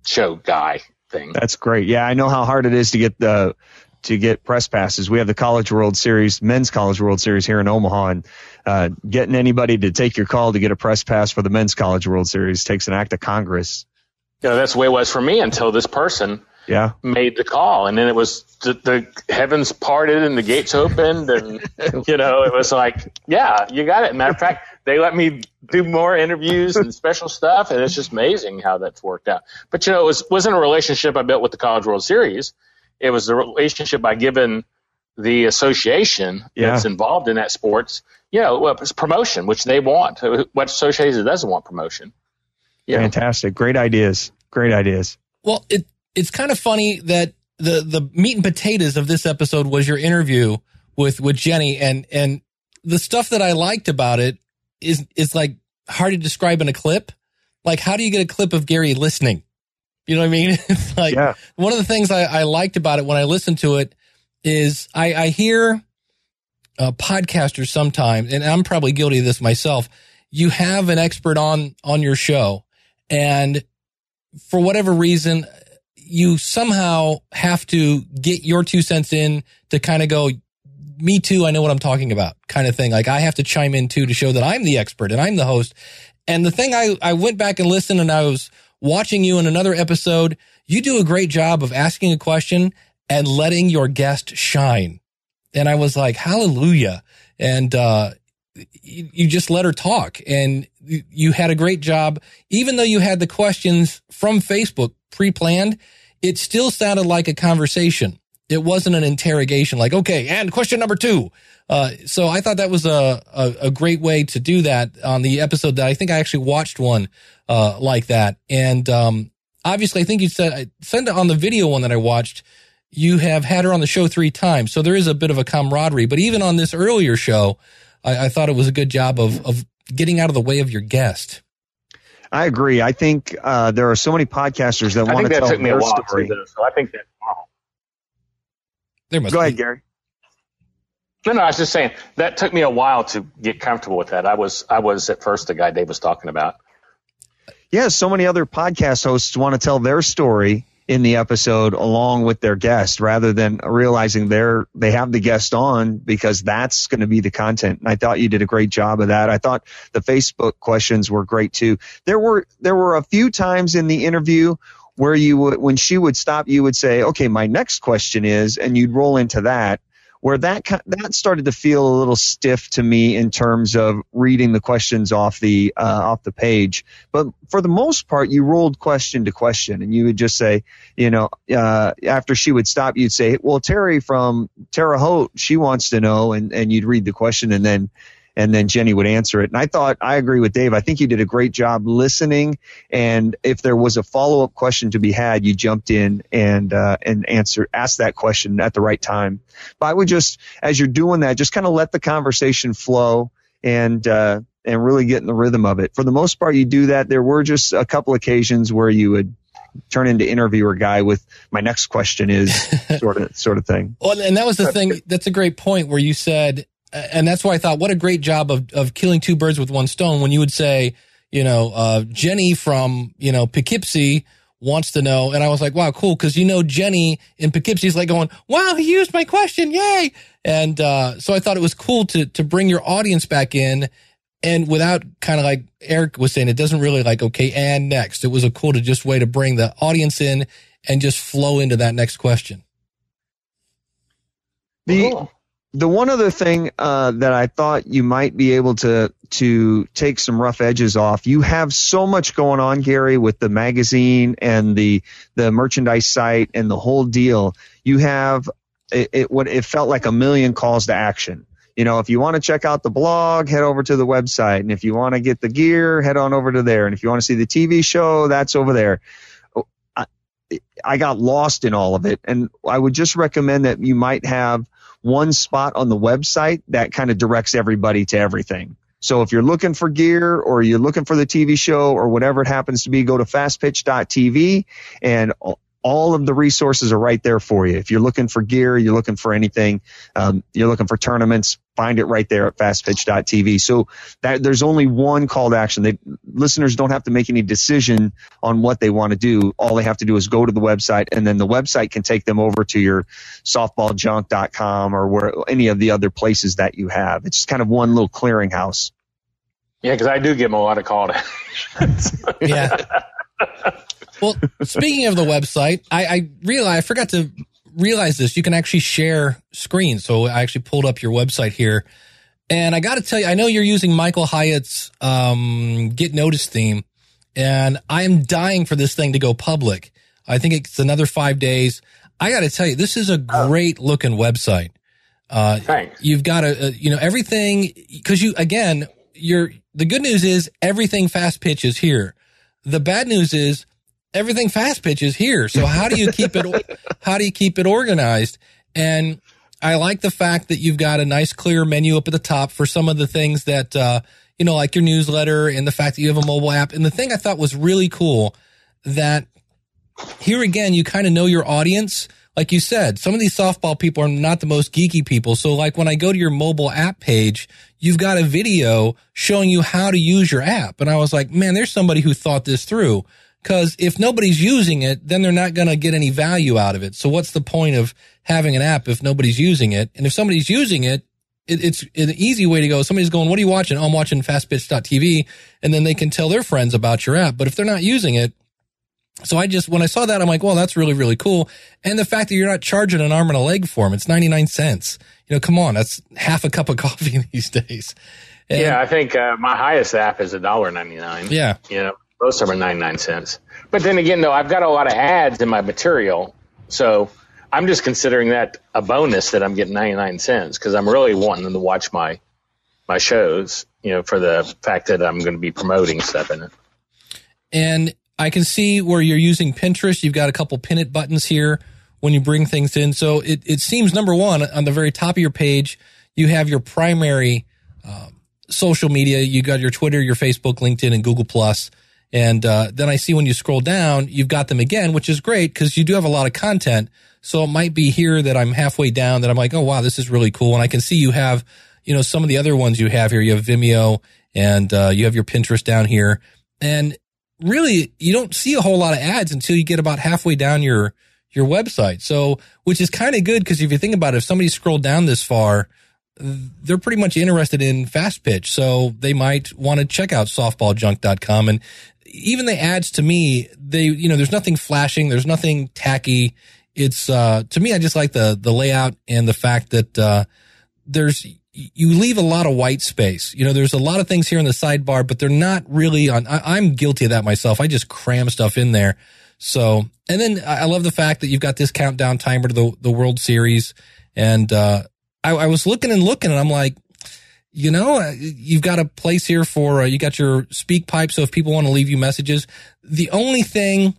show guy thing. That's great. Yeah, I know how hard it is to get the to get press passes. We have the College World Series, Men's College World Series here in Omaha, and uh, getting anybody to take your call to get a press pass for the Men's College World Series takes an act of Congress. Yeah, that's the way it was for me until this person yeah. made the call, and then it was the, the heavens parted and the gates opened, and <laughs> you know it was like, yeah, you got it. Matter of fact, they let me do more interviews and special stuff, and it's just amazing how that's worked out. But you know, it was wasn't a relationship I built with the College World Series. It was the relationship I given the association yeah. that's involved in that sports. You know, promotion, which they want. What association doesn't want promotion? Yeah. Fantastic, great ideas, great ideas. Well, it it's kind of funny that the the meat and potatoes of this episode was your interview with with Jennie and and the stuff that I liked about it is is like hard to describe in a clip. Like how do you get a clip of Gary listening? You know what I mean? <laughs> It's like yeah. one of the things I, I liked about it when I listened to it is I, I hear uh, podcasters sometimes, and I'm probably guilty of this myself. You have an expert on on your show, and for whatever reason, you somehow have to get your two cents in to kind of go, me too, I know what I'm talking about kind of thing. Like I have to chime in too to show that I'm the expert and I'm the host. And the thing I, I went back and listened and I was watching you in another episode. You do a great job of asking a question and letting your guest shine. And I was like, hallelujah. And, uh, you, you just let her talk and you had a great job. Even though you had the questions from Facebook pre-planned, it still sounded like a conversation. It wasn't an interrogation like, okay, and question number two. Uh, so I thought that was a, a, a, great way to do that on the episode that I think I actually watched one, uh, like that. And, um, obviously I think you said, send it on the video one that I watched. You have had her on the show three times. So there is a bit of a camaraderie, but even on this earlier show, I, I thought it was a good job of, of getting out of the way of your guest. I agree. I think uh, there are so many podcasters that want to tell took me their a while story. Too, so I think that. There must Go be. ahead, Gary. No, no, I was just saying that took me a while to get comfortable with that. I was, I was at first the guy Dave was talking about. Yeah, so many other podcast hosts want to tell their story in the episode along with their guest rather than realizing they're they have the guest on because that's going to be the content. And I thought you did a great job of that. I thought the Facebook questions were great too. There were there were a few times in the interview where you would when she would stop you would say, "Okay, my next question is," and you'd roll into that where that that started to feel a little stiff to me in terms of reading the questions off the uh, off the page. But for the most part, you rolled question to question, and you would just say, you know, uh, after she would stop, you'd say, "Well, Terry from Terre Haute, she wants to know," and and you'd read the question, and then and then Jennie would answer it. And I thought, I agree with Dave. I think you did a great job listening. And if there was a follow up question to be had, you jumped in and, uh, and answered, asked that question at the right time. But I would just, as you're doing that, just kind of let the conversation flow and, uh, and really get in the rhythm of it. For the most part, you do that. There were just a couple occasions where you would turn into interviewer guy with my next question is <laughs> sort of sort of thing. Well, and that was the thing. That's a great point where you said and that's why I thought, what a great job of, of killing two birds with one stone when you would say, you know, uh, Jenny from, you know, Poughkeepsie wants to know. And I was like, wow, cool. Cause you know, Jenny in Poughkeepsie is like going, wow, he used my question. Yay. And, uh, so I thought it was cool to, to bring your audience back in and without kind of like Eric was saying, it doesn't really like, okay, and next. It was a cool to just way to bring the audience in and just flow into that next question. The, cool the one other thing uh, that I thought you might be able to to take some rough edges off. You have so much going on, Gary, with the magazine and the the merchandise site and the whole deal. You have it, it what it felt like a million calls to action. You know, if you want to check out the blog, head over to the website, and if you want to get the gear, head on over to there, and if you want to see the TV show, that's over there. I, I got lost in all of it, and I would just recommend that you might have one spot on the website that kind of directs everybody to everything. So if you're looking for gear or you're looking for the TV show or whatever it happens to be, go to fastpitch.tv and all of the resources are right there for you. If you're looking for gear, you're looking for anything, um, you're looking for tournaments, find it right there at fastpitch.tv. So that there's only one call to action. They, listeners don't have to make any decision on what they want to do. All they have to do is go to the website and then the website can take them over to your softballjunk.com or where any of the other places that you have. It's kind of one little clearinghouse. Yeah, because I do get a lot of call calls. <laughs> yeah. <laughs> Well, speaking of the website, I, I realized I forgot to realize this. You can actually share screens. So I actually pulled up your website here, and I got to tell you, I know you're using Michael Hyatt's um, Get Noticed theme, and I am dying for this thing to go public. I think it's another five days. I got to tell you, this is a great looking website. Uh, Thanks. You've got a, a you know, everything because you again, you're the good news is everything fast pitch is here. The bad news is everything fast pitch is here. So how do you keep it, <laughs> how do you keep it organized? And I like the fact that you've got a nice clear menu up at the top for some of the things that, uh, you know, like your newsletter and the fact that you have a mobile app. And the thing I thought was really cool that here again, you kind of know your audience. Like you said, some of these softball people are not the most geeky people. So like when I go to your mobile app page, you've got a video showing you how to use your app. And I was like, man, there's somebody who thought this through. Cause if nobody's using it, then they're not going to get any value out of it. So what's the point of having an app if nobody's using it? And if somebody's using it, it it's an easy way to go. Somebody's going, what are you watching? Oh, I'm watching fastpitch.tv. And then they can tell their friends about your app. But if they're not using it, so I just, when I saw that, I'm like, well, that's really, really cool. And the fact that you're not charging an arm and a leg for them, it's 99 cents. You know, come on, that's half a cup of <laughs> coffee these days. And, yeah, I think uh, my highest app is a dollar ninety nine. Yeah, you know, most of them are 99 cents. But then again, though, I've got a lot of ads in my material. So I'm just considering that a bonus that I'm getting 99 cents because I'm really wanting them to watch my my shows, you know, for the fact that I'm going to be promoting stuff in it. And I can see where you're using Pinterest. You've got a couple pin it buttons here when you bring things in. So it, it seems number one on the very top of your page, you have your primary uh, social media. You got your Twitter, your Facebook, LinkedIn, and Google Plus And uh, then I see when you scroll down, you've got them again, which is great because you do have a lot of content. So it might be here that I'm halfway down that I'm like, oh wow, this is really cool. And I can see you have, you know, some of the other ones you have here. You have Vimeo and uh, you have your Pinterest down here. And really, you don't see a whole lot of ads until you get about halfway down your your website. So, which is kind of good because if you think about it, if somebody scrolled down this far, they're pretty much interested in fast pitch. So they might want to check out softballjunk.com. And even the ads to me, they, you know, there's nothing flashing. There's nothing tacky. It's, uh, to me, I just like the, the layout and the fact that, uh, there's, you leave a lot of white space. You know, there's a lot of things here in the sidebar, but they're not really on. I, am guilty of that myself. I just cram stuff in there. So, and then I love the fact that you've got this countdown timer to the, the World Series. And, uh, I, I was looking and looking and I'm like, you know, uh, you've got a place here for, uh, you got your SpeakPipe. So if people want to leave you messages, the only thing,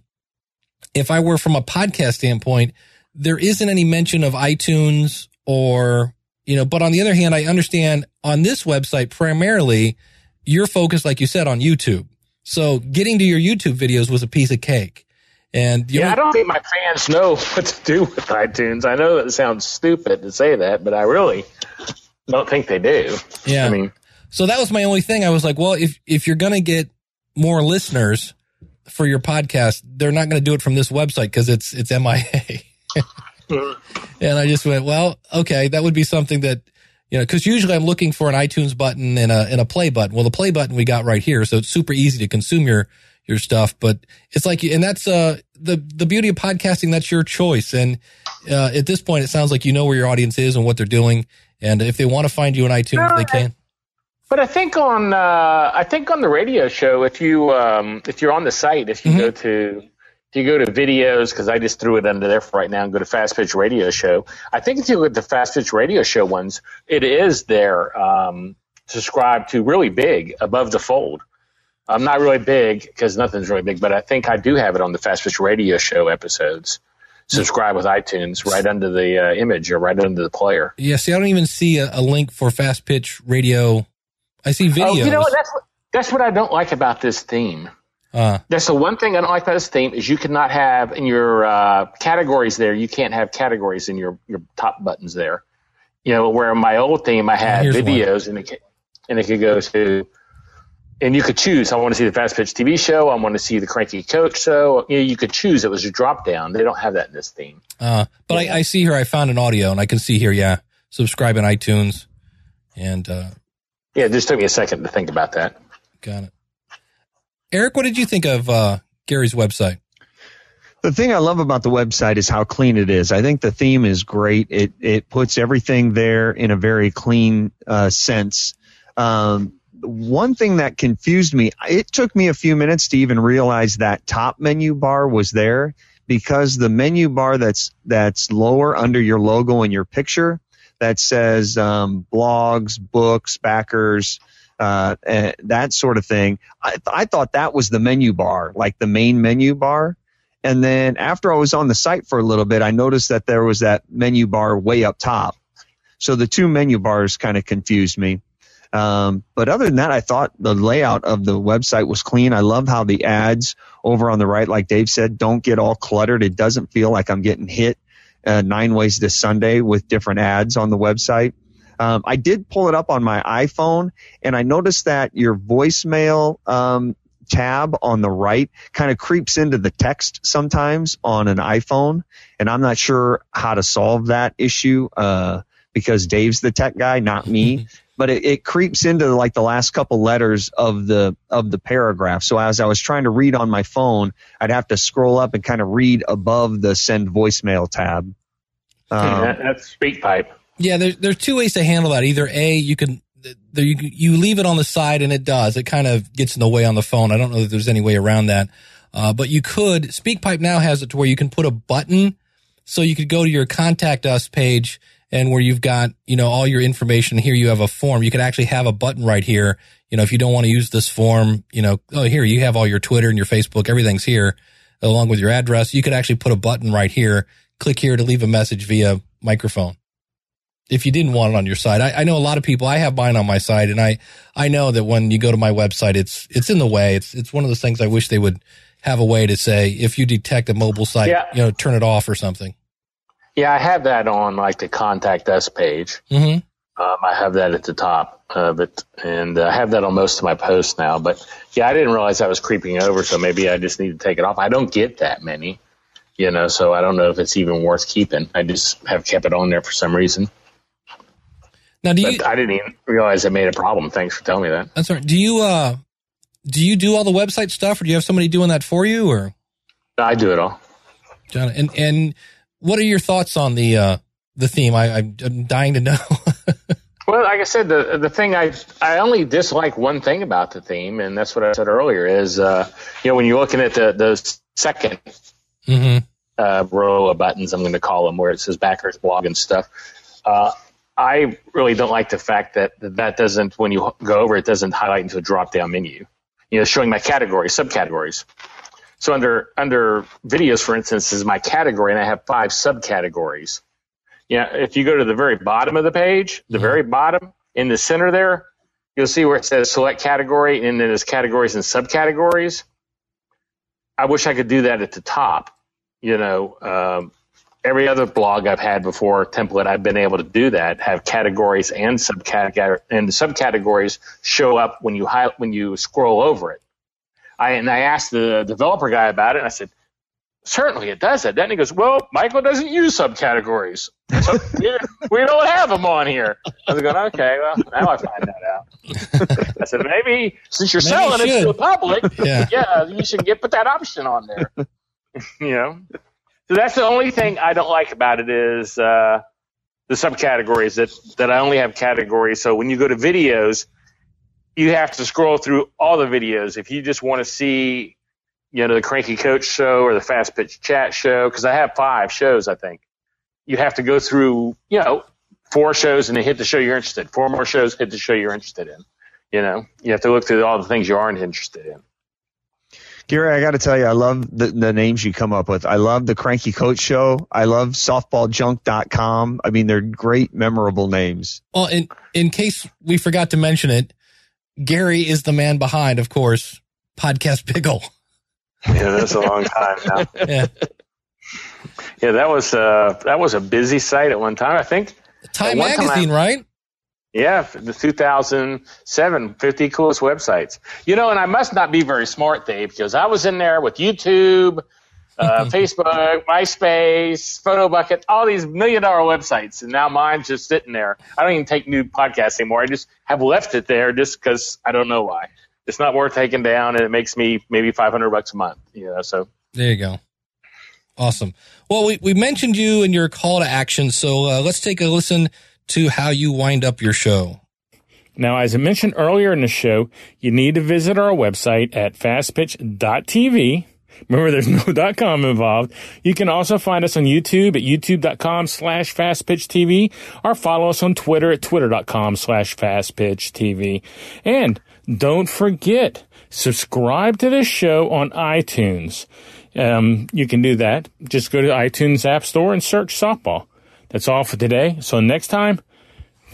if I were from a podcast standpoint, there isn't any mention of iTunes or, you know, but on the other hand, I understand on this website, primarily you're focused, like you said, on YouTube. So getting to your YouTube videos was a piece of cake. And yeah, only- I don't think my fans know <laughs> what to do with iTunes. I know it sounds stupid to say that, but I really don't think they do. Yeah. I mean, so that was my only thing. I was like, well, if if you're going to get more listeners for your podcast, they're not going to do it from this website because it's it's MIA. <laughs> Mm-hmm. and I just went, well, okay, that would be something that you know, because usually I'm looking for an iTunes button and a and a play button. Well, the play button we got right here, so it's super easy to consume your your stuff. But it's like, and that's uh the the beauty of podcasting. That's your choice. And uh, at this point, it sounds like you know where your audience is and what they're doing. And if they want to find you on iTunes, they can. But I think on uh, I think on the radio show, if you um, if you're on the site, if you mm-hmm. go to if you go to videos, because I just threw it under there for right now and go to Fast Pitch Radio Show. I think if you look at the Fast Pitch Radio Show ones, it is there um, subscribed to really big above the fold. I'm not really big because nothing's really big, but I think I do have it on the Fast Pitch Radio Show episodes. Subscribe with iTunes right under the uh, image or right under the player. Yeah, see, I don't even see a, a link for Fast Pitch Radio. I see videos. Oh, you know what? That's, that's what I don't like about this theme. Uh, That's the one thing I don't like about this theme is you cannot have in your uh, categories there. You can't have categories in your your top buttons there. You know, where in my old theme I had videos one. and it and it could go to and you could choose. I want to see the fast pitch TV show. I want to see the cranky coach show. You, know, you could choose. It was a drop down. They don't have that in this theme. Uh, but yeah. I, I, see here. I found an audio, and I can see here. Yeah, subscribe in iTunes, and uh, yeah, it just took me a second to think about that. Got it. Eric, what did you think of uh, Gary's website? The thing I love about the website is how clean it is. I think the theme is great. It it puts everything there in a very clean uh, sense. Um, one thing that confused me, it took me a few minutes to even realize that top menu bar was there because the menu bar that's that's lower under your logo and your picture that says um, blogs, books, backers, uh, that sort of thing. I, I thought that was the menu bar, like the main menu bar. And then after I was on the site for a little bit, I noticed that there was that menu bar way up top. So the two menu bars kind of confused me. Um, but other than that, I thought the layout of the website was clean. I love how the ads over on the right, like Dave said, don't get all cluttered. It doesn't feel like I'm getting hit uh, nine ways this Sunday with different ads on the website. Um, I did pull it up on my iPhone and I noticed that your voicemail um, tab on the right kind of creeps into the text sometimes on an iPhone. And I'm not sure how to solve that issue uh, because Dave's the tech guy, not me. <laughs> but it, it creeps into like the last couple letters of the of the paragraph. So as I was trying to read on my phone, I'd have to scroll up and kind of read above the send voicemail tab. Um, that's SpeakPipe. Yeah, there's there's two ways to handle that. Either a you can there you you leave it on the side and it does. It kind of gets in the way on the phone. I don't know that there's any way around that. Uh, but you could SpeakPipe now has it to where you can put a button, so you could go to your contact us page and where you've got, you know, all your information here, you have a form. You could actually have a button right here. You know, if you don't want to use this form, you know, oh, here you have all your Twitter and your Facebook, everything's here along with your address. You could actually put a button right here. Click here to leave a message via microphone. if you didn't want it on your site. I, I know a lot of people. I have mine on my site, and I I know that when you go to my website, it's it's in the way. It's it's one of those things I wish they would have a way to say if you detect a mobile site, Yeah. you know, turn it off or something. Yeah, I have that on like the contact us page. Mm-hmm. Um, I have that at the top of it, and uh, I have that on most of my posts now. But yeah, I didn't realize I was creeping over, so maybe I just need to take it off. I don't get that many, you know, so I don't know if it's even worth keeping. I just have kept it on there for some reason. Now, do you? But I didn't even realize it made a problem. Thanks for telling me that. That's right. Do you uh do you do all the website stuff, or do you have somebody doing that for you, or I do it all. John? And and what are your thoughts on the uh the theme? I, I'm, I'm dying to know. <laughs> Well, like I said, the the thing I I only dislike one thing about the theme, and that's what I said earlier is uh, you know when you're looking at the the second mm-hmm. uh, row of buttons, I'm going to call them where it says backers blog and stuff. Uh, I really don't like the fact that that doesn't when you go over it doesn't highlight into a drop down menu. You know, showing my categories, subcategories. So under under videos, for instance, is my category, and I have five subcategories. Yeah, if you go to the very bottom of the page, the very bottom in the center there, you'll see where it says select category, and then there's categories and subcategories. I wish I could do that at the top. You know, um, every other blog I've had before template, I've been able to do that. Have categories and subcategory and the subcategories show up when you hi- when you scroll over it. I and I asked the developer guy about it, and I said, "Certainly, it does it. Then he goes, "Well, Michael doesn't use subcategories, so we, we don't have them on here." I was going, "Okay, well, now I find that out." I said, "Maybe since you're Maybe selling you it to the public, Yeah. you should get put that option on there." <laughs> you know, so that's the only thing I don't like about it is uh, the subcategories that that I only have categories. So when you go to videos, you have to scroll through all the videos. If you just want to see, you know, the Cranky Coach show or the Fast Pitch Chat show, because I have five shows, I think you have to go through, you know, four shows and then hit the show you're interested. in. Four more shows, hit the show you're interested in. You know, you have to look through all the things you aren't interested in. Gary, I got to tell you, I love the, the names you come up with. I love the Cranky Coach Show. I love softballjunk.com. I mean, they're great, memorable names. Well, in in case we forgot to mention it, Gary is the man behind, of course, Podcast Pickle. Yeah, that's a long time now. <laughs> Yeah. Yeah, that was uh that was a busy site at one time. I think Time one time- Magazine, right? Yeah, the 2007 50 coolest websites. You know, and I must not be very smart, Dave, because I was in there with YouTube, uh, <laughs> Facebook, MySpace, PhotoBucket, all these million dollar websites, and now mine's just sitting there. I don't even take new podcasts anymore. I just have left it there just because I don't know why. It's not worth taking down, and it makes me maybe 500 bucks a month. You know, so There you go. Awesome. Well, we, we mentioned you and your call to action, so uh, let's take a listen to how you wind up your show. Now, as I mentioned earlier in the show, you need to visit our website at fastpitch.tv. Remember, there's no <laughs> .com involved. You can also find us on YouTube at youtube.com slash fastpitchtv or follow us on Twitter at twitter.com slash fastpitchtv. And don't forget, subscribe to this show on iTunes. Um, you can do that. Just go to iTunes App Store and search softball. That's all for today. So next time,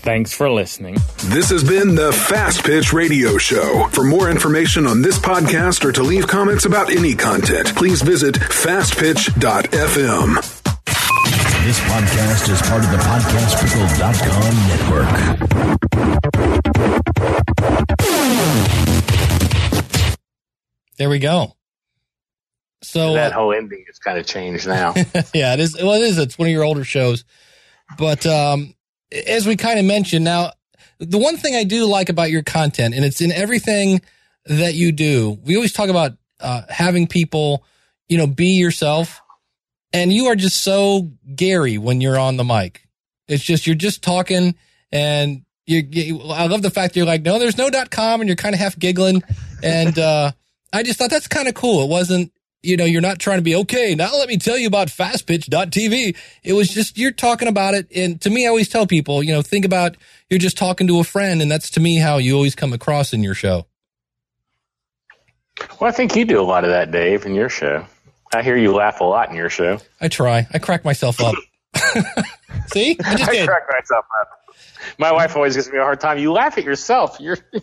thanks for listening. This has been the Fast Pitch Radio Show. For more information on this podcast or to leave comments about any content, please visit fastpitch.fm. This podcast is part of the podcastpickle.com network. There we go. So that uh, whole ending has kind of changed now. <laughs> yeah, it is. Well, it is. It's one of your older shows, but um, as we kind of mentioned, now the one thing I do like about your content, and it's in everything that you do. We always talk about uh, having people, you know, be yourself, and you are just so Gary when you're on the mic. It's just you're just talking, and you. you I love the fact you're like, no, there's no dot com, and you're kind of half giggling, and uh, I just thought that's kind of cool. It wasn't you know, you're not trying to be okay. Now let me tell you about fastpitch.tv. It was just, you're talking about it. And to me, I always tell people, you know, think about you're just talking to a friend. And that's to me how you always come across in your show. Well, I think you do a lot of that, Dave, in your show. I hear you laugh a lot in your show. I try. I crack myself up. <laughs> See, I just I did. crack myself up. My wife always gives me a hard time. You laugh at yourself. You're <laughs>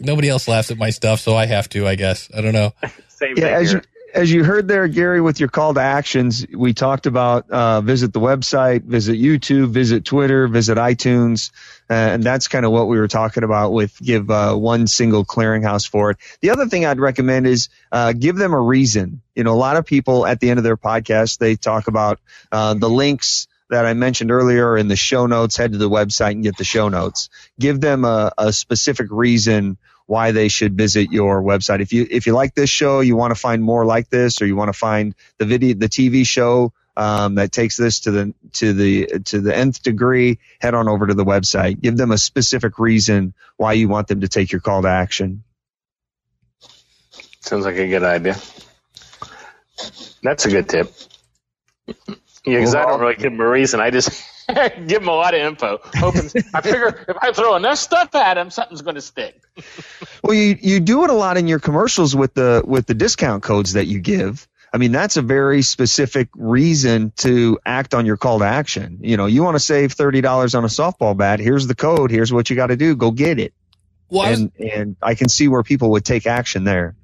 Nobody else laughs at my stuff, so I have to. I guess I don't know. <laughs> same yeah, thing as here. you as you heard there, Gary, with your call to actions, we talked about uh, visit the website, visit YouTube, visit Twitter, visit iTunes, uh, and that's kind of what we were talking about with give uh, one single clearinghouse for it. The other thing I'd recommend is uh, give them a reason. You know, a lot of people at the end of their podcast they talk about uh, the links that I mentioned earlier in the show notes. Head to the website and get the show notes. Give them a, a specific reason why they should visit your website. If you if you like this show, you want to find more like this, or you want to find the video, the TV show um, that takes this to the to the to the nth degree, head on over to the website. Give them a specific reason why you want them to take your call to action. Sounds like a good idea. That's a good tip. Yeah, because I don't really give them a reason. I just <laughs> give them a lot of info. Hoping I figure <laughs> if I throw enough stuff at them, something's going to stick. <laughs> Well, you you do it a lot in your commercials with the with the discount codes that you give. I mean, that's a very specific reason to act on your call to action. You know, you want to save thirty dollars on a softball bat. Here's the code. Here's what you got to do. Go get it. Well, I was- and and I can see where people would take action there.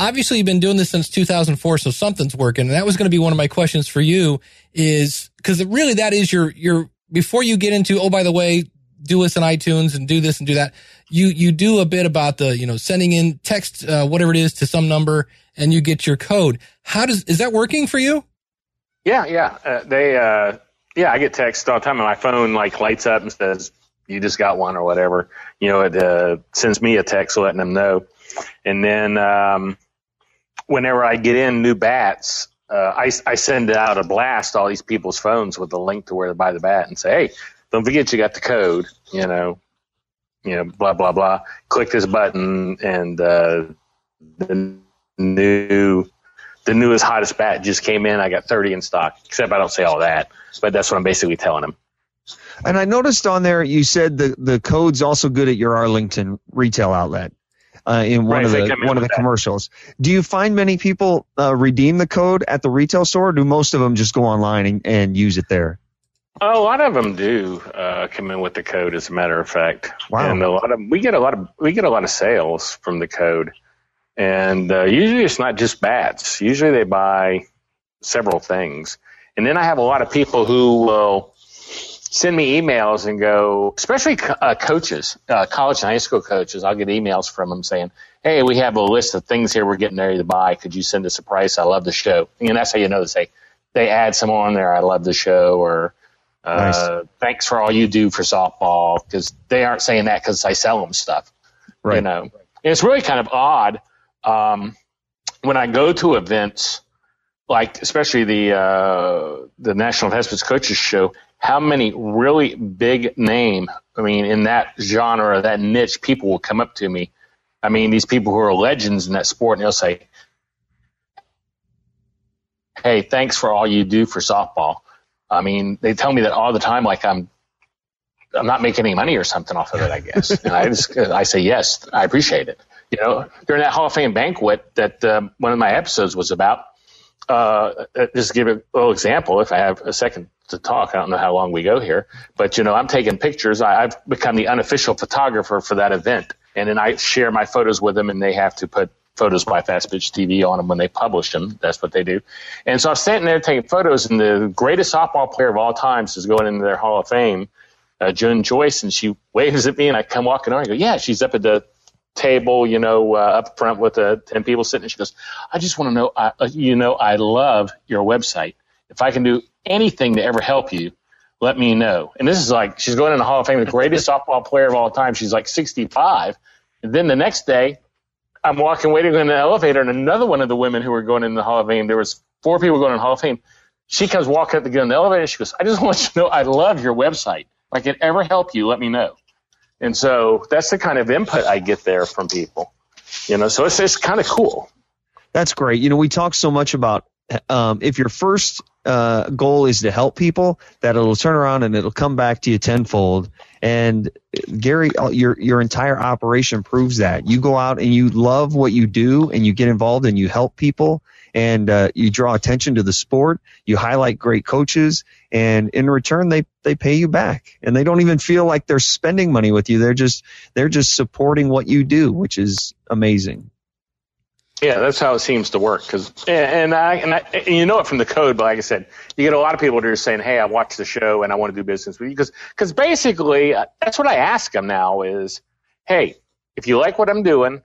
Obviously you've been doing this since 2004, so something's working. And that was going to be one of my questions for you is because really that is your, your, before you get into, oh, by the way, do us in iTunes and do this and do that. You, you do a bit about the, you know, sending in text, uh, whatever it is to some number and you get your code. How does, is that working for you? Yeah, yeah. Uh, they, uh, yeah, I get texts all the time, and my phone like lights up and says you just got one or whatever. You know, it uh, sends me a text letting them know, and then um, whenever I get in new bats, uh, I I send out a blast all these people's phones with a link to where to buy the bat and say, hey, don't forget you got the code. You know, you know, blah blah blah. Click this button and uh, the new the newest hottest bat just came in. I got 30 in stock. Except I don't say all that, but that's what I'm basically telling them. And I noticed on there you said the the code's also good at your Arlington retail outlet. Uh, in one Right, of the one of the that. commercials, do you find many people uh, redeem the code at the retail store? Or do most of them just go online and, and use it there? Oh, a lot of them do uh, come in with the code, as a matter of fact. Wow. And a lot of we get a lot of we get a lot of sales from the code, and uh, usually it's not just bats. Usually they buy several things, and then I have a lot of people who will send me emails and go, especially uh, coaches, uh, college and high school coaches. I'll get emails from them saying, "Hey, we have a list of things here we're getting ready to buy. Could you send us a price? I love the show." And that's how you know they say they add some on there. I love the show, or uh, thanks for all you do for softball because they aren't saying that because I sell them stuff. Right. You know, and it's really kind of odd um, when I go to events like, especially the uh, the National Investments Coaches Show. How many really big name? I mean, in that genre, that niche, people will come up to me. I mean, these people who are legends in that sport, and they'll say, "Hey, thanks for all you do for softball." I mean, they tell me that all the time, like I'm, I'm not making any money or something off of it, I guess. <laughs> and I just, I say yes, I appreciate it. You know, during that Hall of Fame banquet that um, one of my episodes was about, uh, uh, just to give a little example, if I have a second to talk, I don't know how long we go here, but you know, I'm taking pictures. I, I've become the unofficial photographer for that event, and then I share my photos with them, and they have to put photos by Fast Pitch TV on them when they publish them. That's what they do. And so I'm sitting there taking photos, and the greatest softball player of all times is going into their Hall of Fame, uh, Joan Joyce, and she waves at me, and I come walking on. I go, "Yeah, she's up at the table, you know, uh, up front with uh, ten people sitting." And she goes, "I just want to know, I, uh, you know, I love your website. If I can do anything to ever help you." Let me know. And this is like she's going in the Hall of Fame, the greatest softball player of all time. She's like 65. And then the next day, I'm walking, waiting in the elevator, and another one of the women who were going in the Hall of Fame, there was four people going in the Hall of Fame. She comes walking up to get in the elevator, she goes, I just want you to know I love your website. If I can ever help you, let me know. And so that's the kind of input I get there from people. You know, so it's, it's kind of cool. That's great. You know, we talk so much about um, if your first uh, goal is to help people, that it'll turn around and it'll come back to you tenfold. And Gary, uh, your your entire operation proves that. You go out and you love what you do, and you get involved and you help people, and uh, you draw attention to the sport. You highlight great coaches, and in return, they they pay you back, and they don't even feel like they're spending money with you. They're just they're just supporting what you do, which is amazing. Yeah, that's how it seems to work. Cause, and I, and I, and you know it from the code, but like I said, you get a lot of people that are saying, Hey, I watched the show and I want to do business with you. Cause, cause basically uh, that's what I ask them now is, Hey, if you like what I'm doing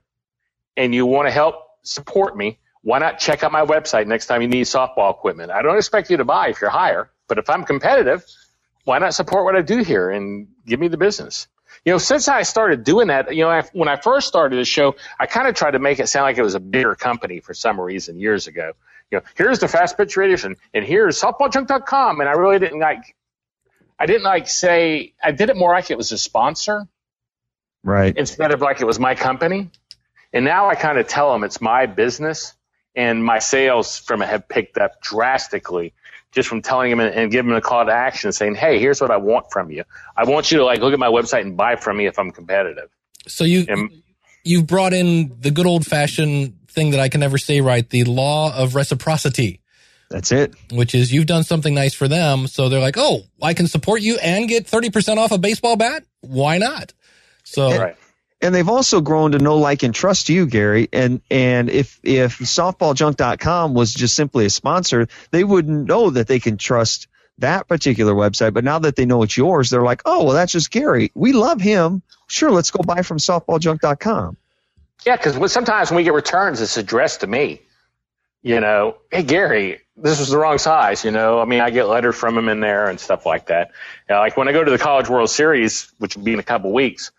and you want to help support me, why not check out my website next time you need softball equipment? I don't expect you to buy if you're higher, but if I'm competitive, why not support what I do here and give me the business? You know, since I started doing that, you know, I, when I first started the show, I kind of tried to make it sound like it was a bigger company for some reason years ago. You know, here's the Fast Pitch Radio, and, and here's softballjunk.com. And I really didn't like, I didn't like say, I did it more like it was a sponsor. Right. Instead of like it was my company. And now I kind of tell them it's my business and my sales from it have picked up drastically just from telling them and, and giving them a call to action saying, Hey, here's what I want from you. I want you to like look at my website and buy from me if I'm competitive. So you, and, you've brought in the good old fashioned thing that I can never say right. The law of reciprocity. That's it. Which is you've done something nice for them. So they're like, Oh, I can support you and get 30% off a baseball bat. Why not? So, right and they've also grown to know, like, and trust you, Gary. And and if if softballjunk.com was just simply a sponsor, they wouldn't know that they can trust that particular website. But now that they know it's yours, they're like, oh, well, that's just Gary. We love him. Sure, let's go buy from softballjunk.com. Yeah, because sometimes when we get returns, it's addressed to me. You know, hey Gary, this was the wrong size. You know, I mean, I get letters from him in there and stuff like that. You know, like when I go to the College World Series, which will be in a couple weeks.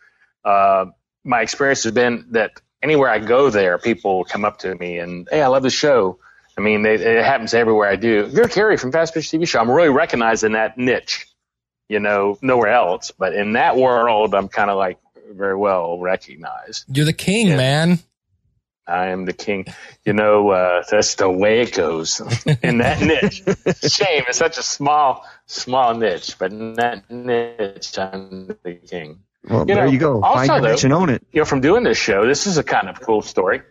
Uh, my experience has been that anywhere I go there, people come up to me and, hey, I love the show. I mean, they, it happens everywhere I do. You're Gary from Fast Pitch TV Show. I'm really recognizing that niche, you know, nowhere else. But in that world, I'm kind of like very well recognized. You're the king, yeah. man. I am the king. You know, uh, that's the way it goes <laughs> in that niche. Shame. It's such a small, small niche, but in that niche, I'm the king. Well, you there know, you go. Also, Find though, and own it. You know, from doing this show, this is a kind of cool story.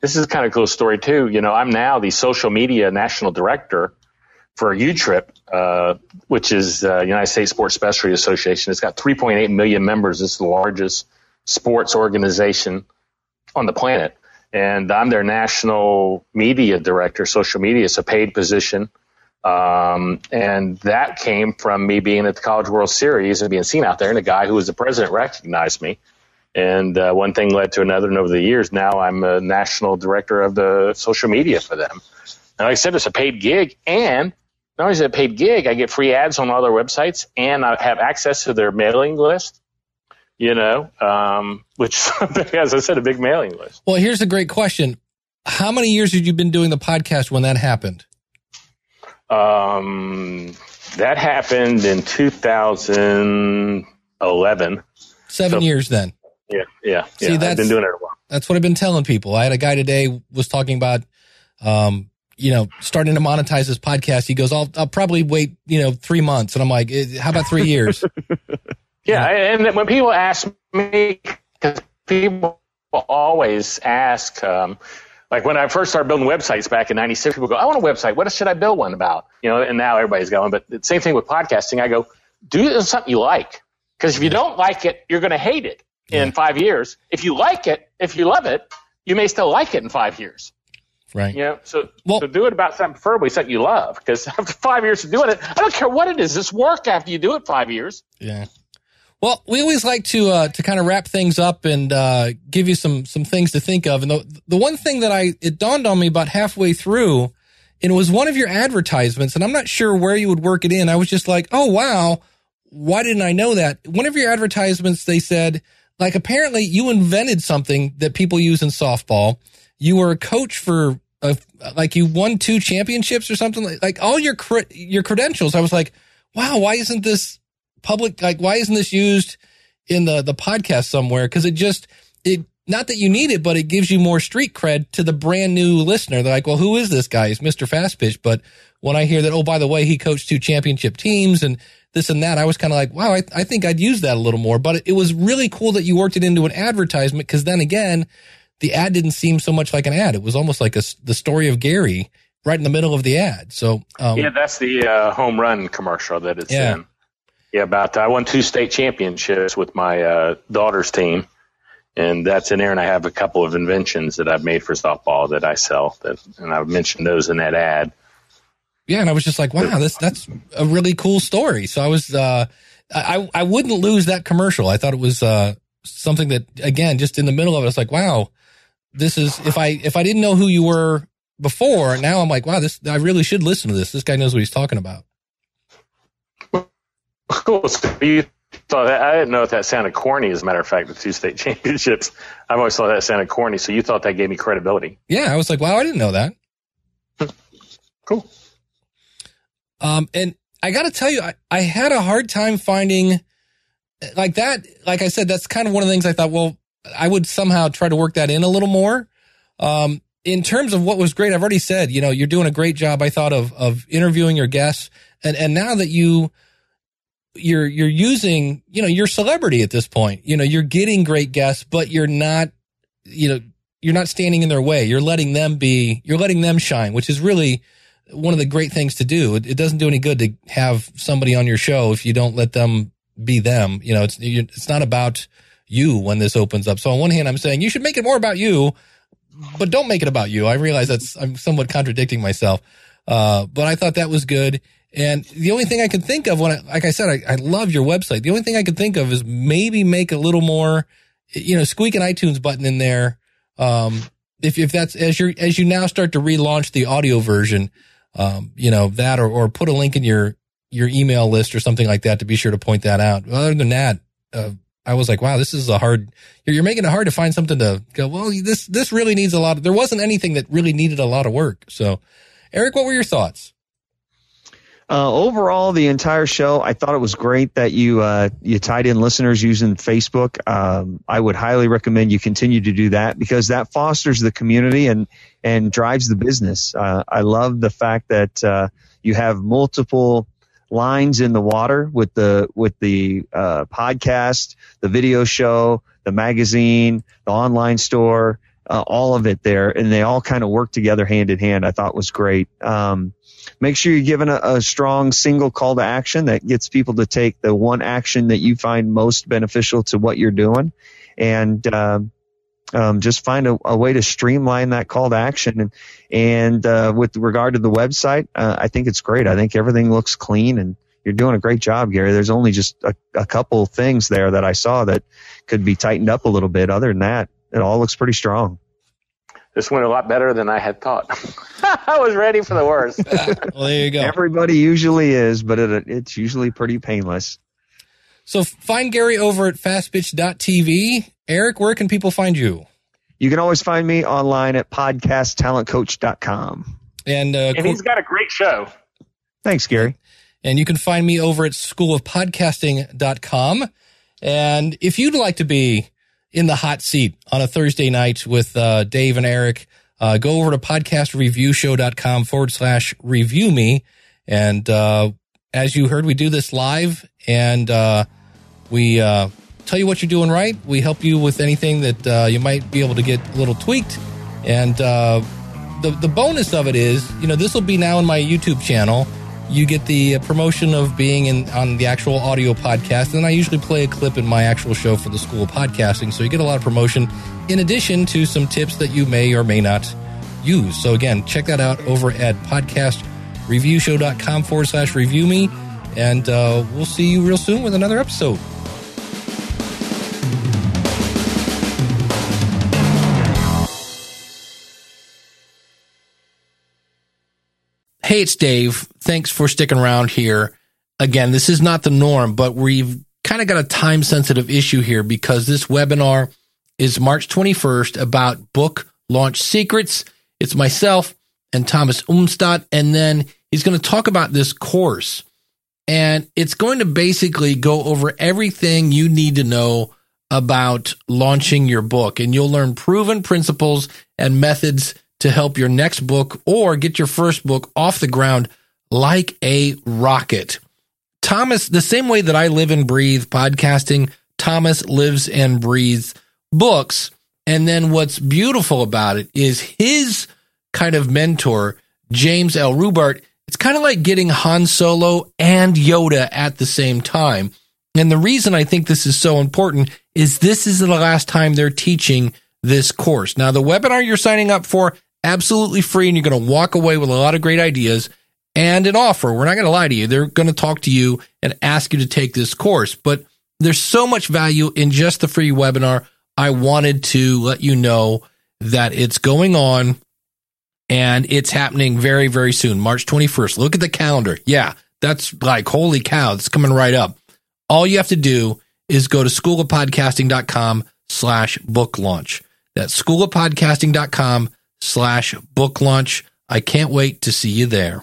This is a kind of cool story too. You know, I'm now the social media national director for USSSA, uh, which is uh, United States Sports Specialty Association. It's got 3.8 million members. It's the largest sports organization on the planet. And I'm their national media director, social media. It's a paid position. Um, and that came from me being at the College World Series and being seen out there, and a guy who was the president recognized me. And uh, one thing led to another, and over the years, now I'm a national director of the social media for them. And like I said, it's a paid gig, and not only is it a paid gig, I get free ads on all their websites, and I have access to their mailing list. You know, um, which, <laughs> as I said, a big mailing list. Well, here's a great question: How many years had you been doing the podcast when that happened? Um, that happened in 2011. Seven so, years then. Yeah, yeah, See, yeah. I've been doing it a while. That's what I've been telling people. I had a guy today was talking about, um, you know, starting to monetize his podcast. He goes, "I'll, I'll probably wait, you know, three months," and I'm like, eh, "How about three years?" <laughs> yeah, and when people ask me, because people always ask, um, like when I first started building websites back in 96, people go, I want a website. What should I build one about? You know, and now everybody's going, but the same thing with podcasting. I go, do something you like. Because if you don't like it, you're going to hate it in five years. If you like it, if you love it, you may still like it in five years. Right. You know, so, well, so do it about something preferably something you love. Because <laughs> after five years of doing it, I don't care what it is. This work after you do it five years. Yeah. Well, we always like to uh, to kind of wrap things up and uh, give you some some things to think of. And the the one thing that I it dawned on me about halfway through, and it was one of your advertisements, and I'm not sure where you would work it in. I was just like, oh wow, why didn't I know that? One of your advertisements, they said like apparently you invented something that people use in softball. You were a coach for a, like you won two championships or something like, like all your your credentials. I was like, wow, why isn't this public, like, why isn't this used in the, the podcast somewhere? Cause it just, it, not that you need it, but it gives you more street cred to the brand new listener. They're like, well, who is this guy? He's Mr. Fast Pitch. But when I hear that, oh, by the way, he coached two championship teams and this and that, I was kind of like, wow, I, I think I'd use that a little more. But it, it was really cool that you worked it into an advertisement because then again, the ad didn't seem so much like an ad. It was almost like a, the story of Gary right in the middle of the ad. So, um, yeah, that's the uh, home run commercial that it's Yeah. in. Yeah, about I won two state championships with my uh, daughter's team, and that's in there. And I have a couple of inventions that I've made for softball that I sell. That and I've mentioned those in that ad. yeah. And I was just like, wow, this, that's a really cool story. So I was, uh, I, I wouldn't lose that commercial. I thought it was, uh, something that again, just in the middle of it, it's like, wow, this is, if I, if I didn't know who you were before, now I'm like, wow, this, I really should listen to this. This guy knows what he's talking about. <laughs> Cool. So you thought that, I didn't know if that sounded corny. As a matter of fact, the two state <laughs> championships, I've always thought that sounded corny. So you thought that gave me credibility. Yeah. I was like, wow, I didn't know that. <laughs> Cool. Um, and I got to tell you, I, I had a hard time finding like that. Like I said, that's kind of one of the things I thought, well, I would somehow try to work that in a little more. Um, in terms of what was great, I've already said, you know, you're doing a great job. I thought of, of interviewing your guests. And, and now that you, you're, you're using, you know, you're celebrity at this point, you know, you're getting great guests, but you're not, you know, you're not standing in their way. You're letting them be, you're letting them shine, which is really, one of the great things to do. It, it doesn't do any good to have somebody on your show if you don't let them be them. You know, it's it's not about you when this opens up. So on one hand, I'm saying you should make it more about you, but don't make it about you. I realize that's I'm somewhat contradicting myself, uh, but I thought that was good. And the only thing I could think of when, I, like I said, I, I love your website. The only thing I could think of is maybe make a little more, you know, squeak an iTunes button in there. Um, if, if that's as you as you now start to relaunch the audio version, um, you know, that or, or put a link in your, your email list or something like that to be sure to point that out. Other than that, uh, I was like, wow, this is a hard, you're, you're making it hard to find something to go, well, this, this really needs a lot of, there wasn't anything that really needed a lot of work. So Eric, what were your thoughts? Uh, overall, the entire show, I thought it was great that you uh, you tied in listeners using Facebook. Um, I would highly recommend you continue to do that because that fosters the community and and drives the business. Uh, I love the fact that uh, you have multiple lines in the water with the with the uh, podcast, the video show, the magazine, the online store, uh, all of it there, and they all kind of work together hand in hand. I thought was great. Um, make sure you're giving a, a strong single call to action that gets people to take the one action that you find most beneficial to what you're doing, and um, um, just find a, a way to streamline that call to action. And and uh, with regard to the website, uh, I think it's great. I think everything looks clean and. You're doing a great job, Gary. There's only just a, a couple things there that I saw that could be tightened up a little bit. Other than that, it all looks pretty strong. This went a lot better than I had thought. <laughs> I was ready for the worst. <laughs> well, there you go. Everybody usually is, but it, it's usually pretty painless. So find Gary over at fastpitch.tv. Eric, where can people find you? You can always find me online at podcasttalentcoach.com. And, uh, and he's got a great show. Thanks, Gary. And you can find me over at schoolofpodcasting.com. And if you'd like to be in the hot seat on a Thursday night with uh, Dave and Eric, uh, go over to podcastreviewshow.com forward slash review me. And uh, as you heard, we do this live and uh, we uh, tell you what you're doing right. We help you with anything that uh, you might be able to get a little tweaked. And the, the bonus of it is, you know, this will be now in my YouTube channel you get the promotion of being in on the actual audio podcast and i usually play a clip in my actual show for the school of podcasting so you get a lot of promotion in addition to some tips that you may or may not use. So again check that out over at podcastreviewshow.com forward slash review me and uh, we'll see you real soon with another episode Hey, it's Dave. Thanks for sticking around here. Again, this is not the norm, but we've kind of got a time sensitive issue here because this webinar is March 21st about book launch secrets. It's myself and Thomas Umstattd. And then he's going to talk about this course and it's going to basically go over everything you need to know about launching your book and you'll learn proven principles and methods to help your next book or get your first book off the ground like a rocket. Thomas, the same way that I live and breathe podcasting, Thomas lives and breathes books. And then what's beautiful about it is his kind of mentor, James L. Rubart. It's kind of like getting Han Solo and Yoda at the same time. And the reason I think this is so important is this is the last time they're teaching this course. Now, the webinar you're signing up for, absolutely free, and you're going to walk away with a lot of great ideas and an offer. We're not going to lie to you. They're going to talk to you and ask you to take this course. But there's so much value in just the free webinar. I wanted to let you know that it's going on and it's happening very, very soon, March 21st. Look at the calendar. Yeah, that's like, holy cow, it's coming right up. All you have to do is go to schoolofpodcasting.com slash book launch. That's schoolofpodcasting.com slash book launch. I can't wait to see you there.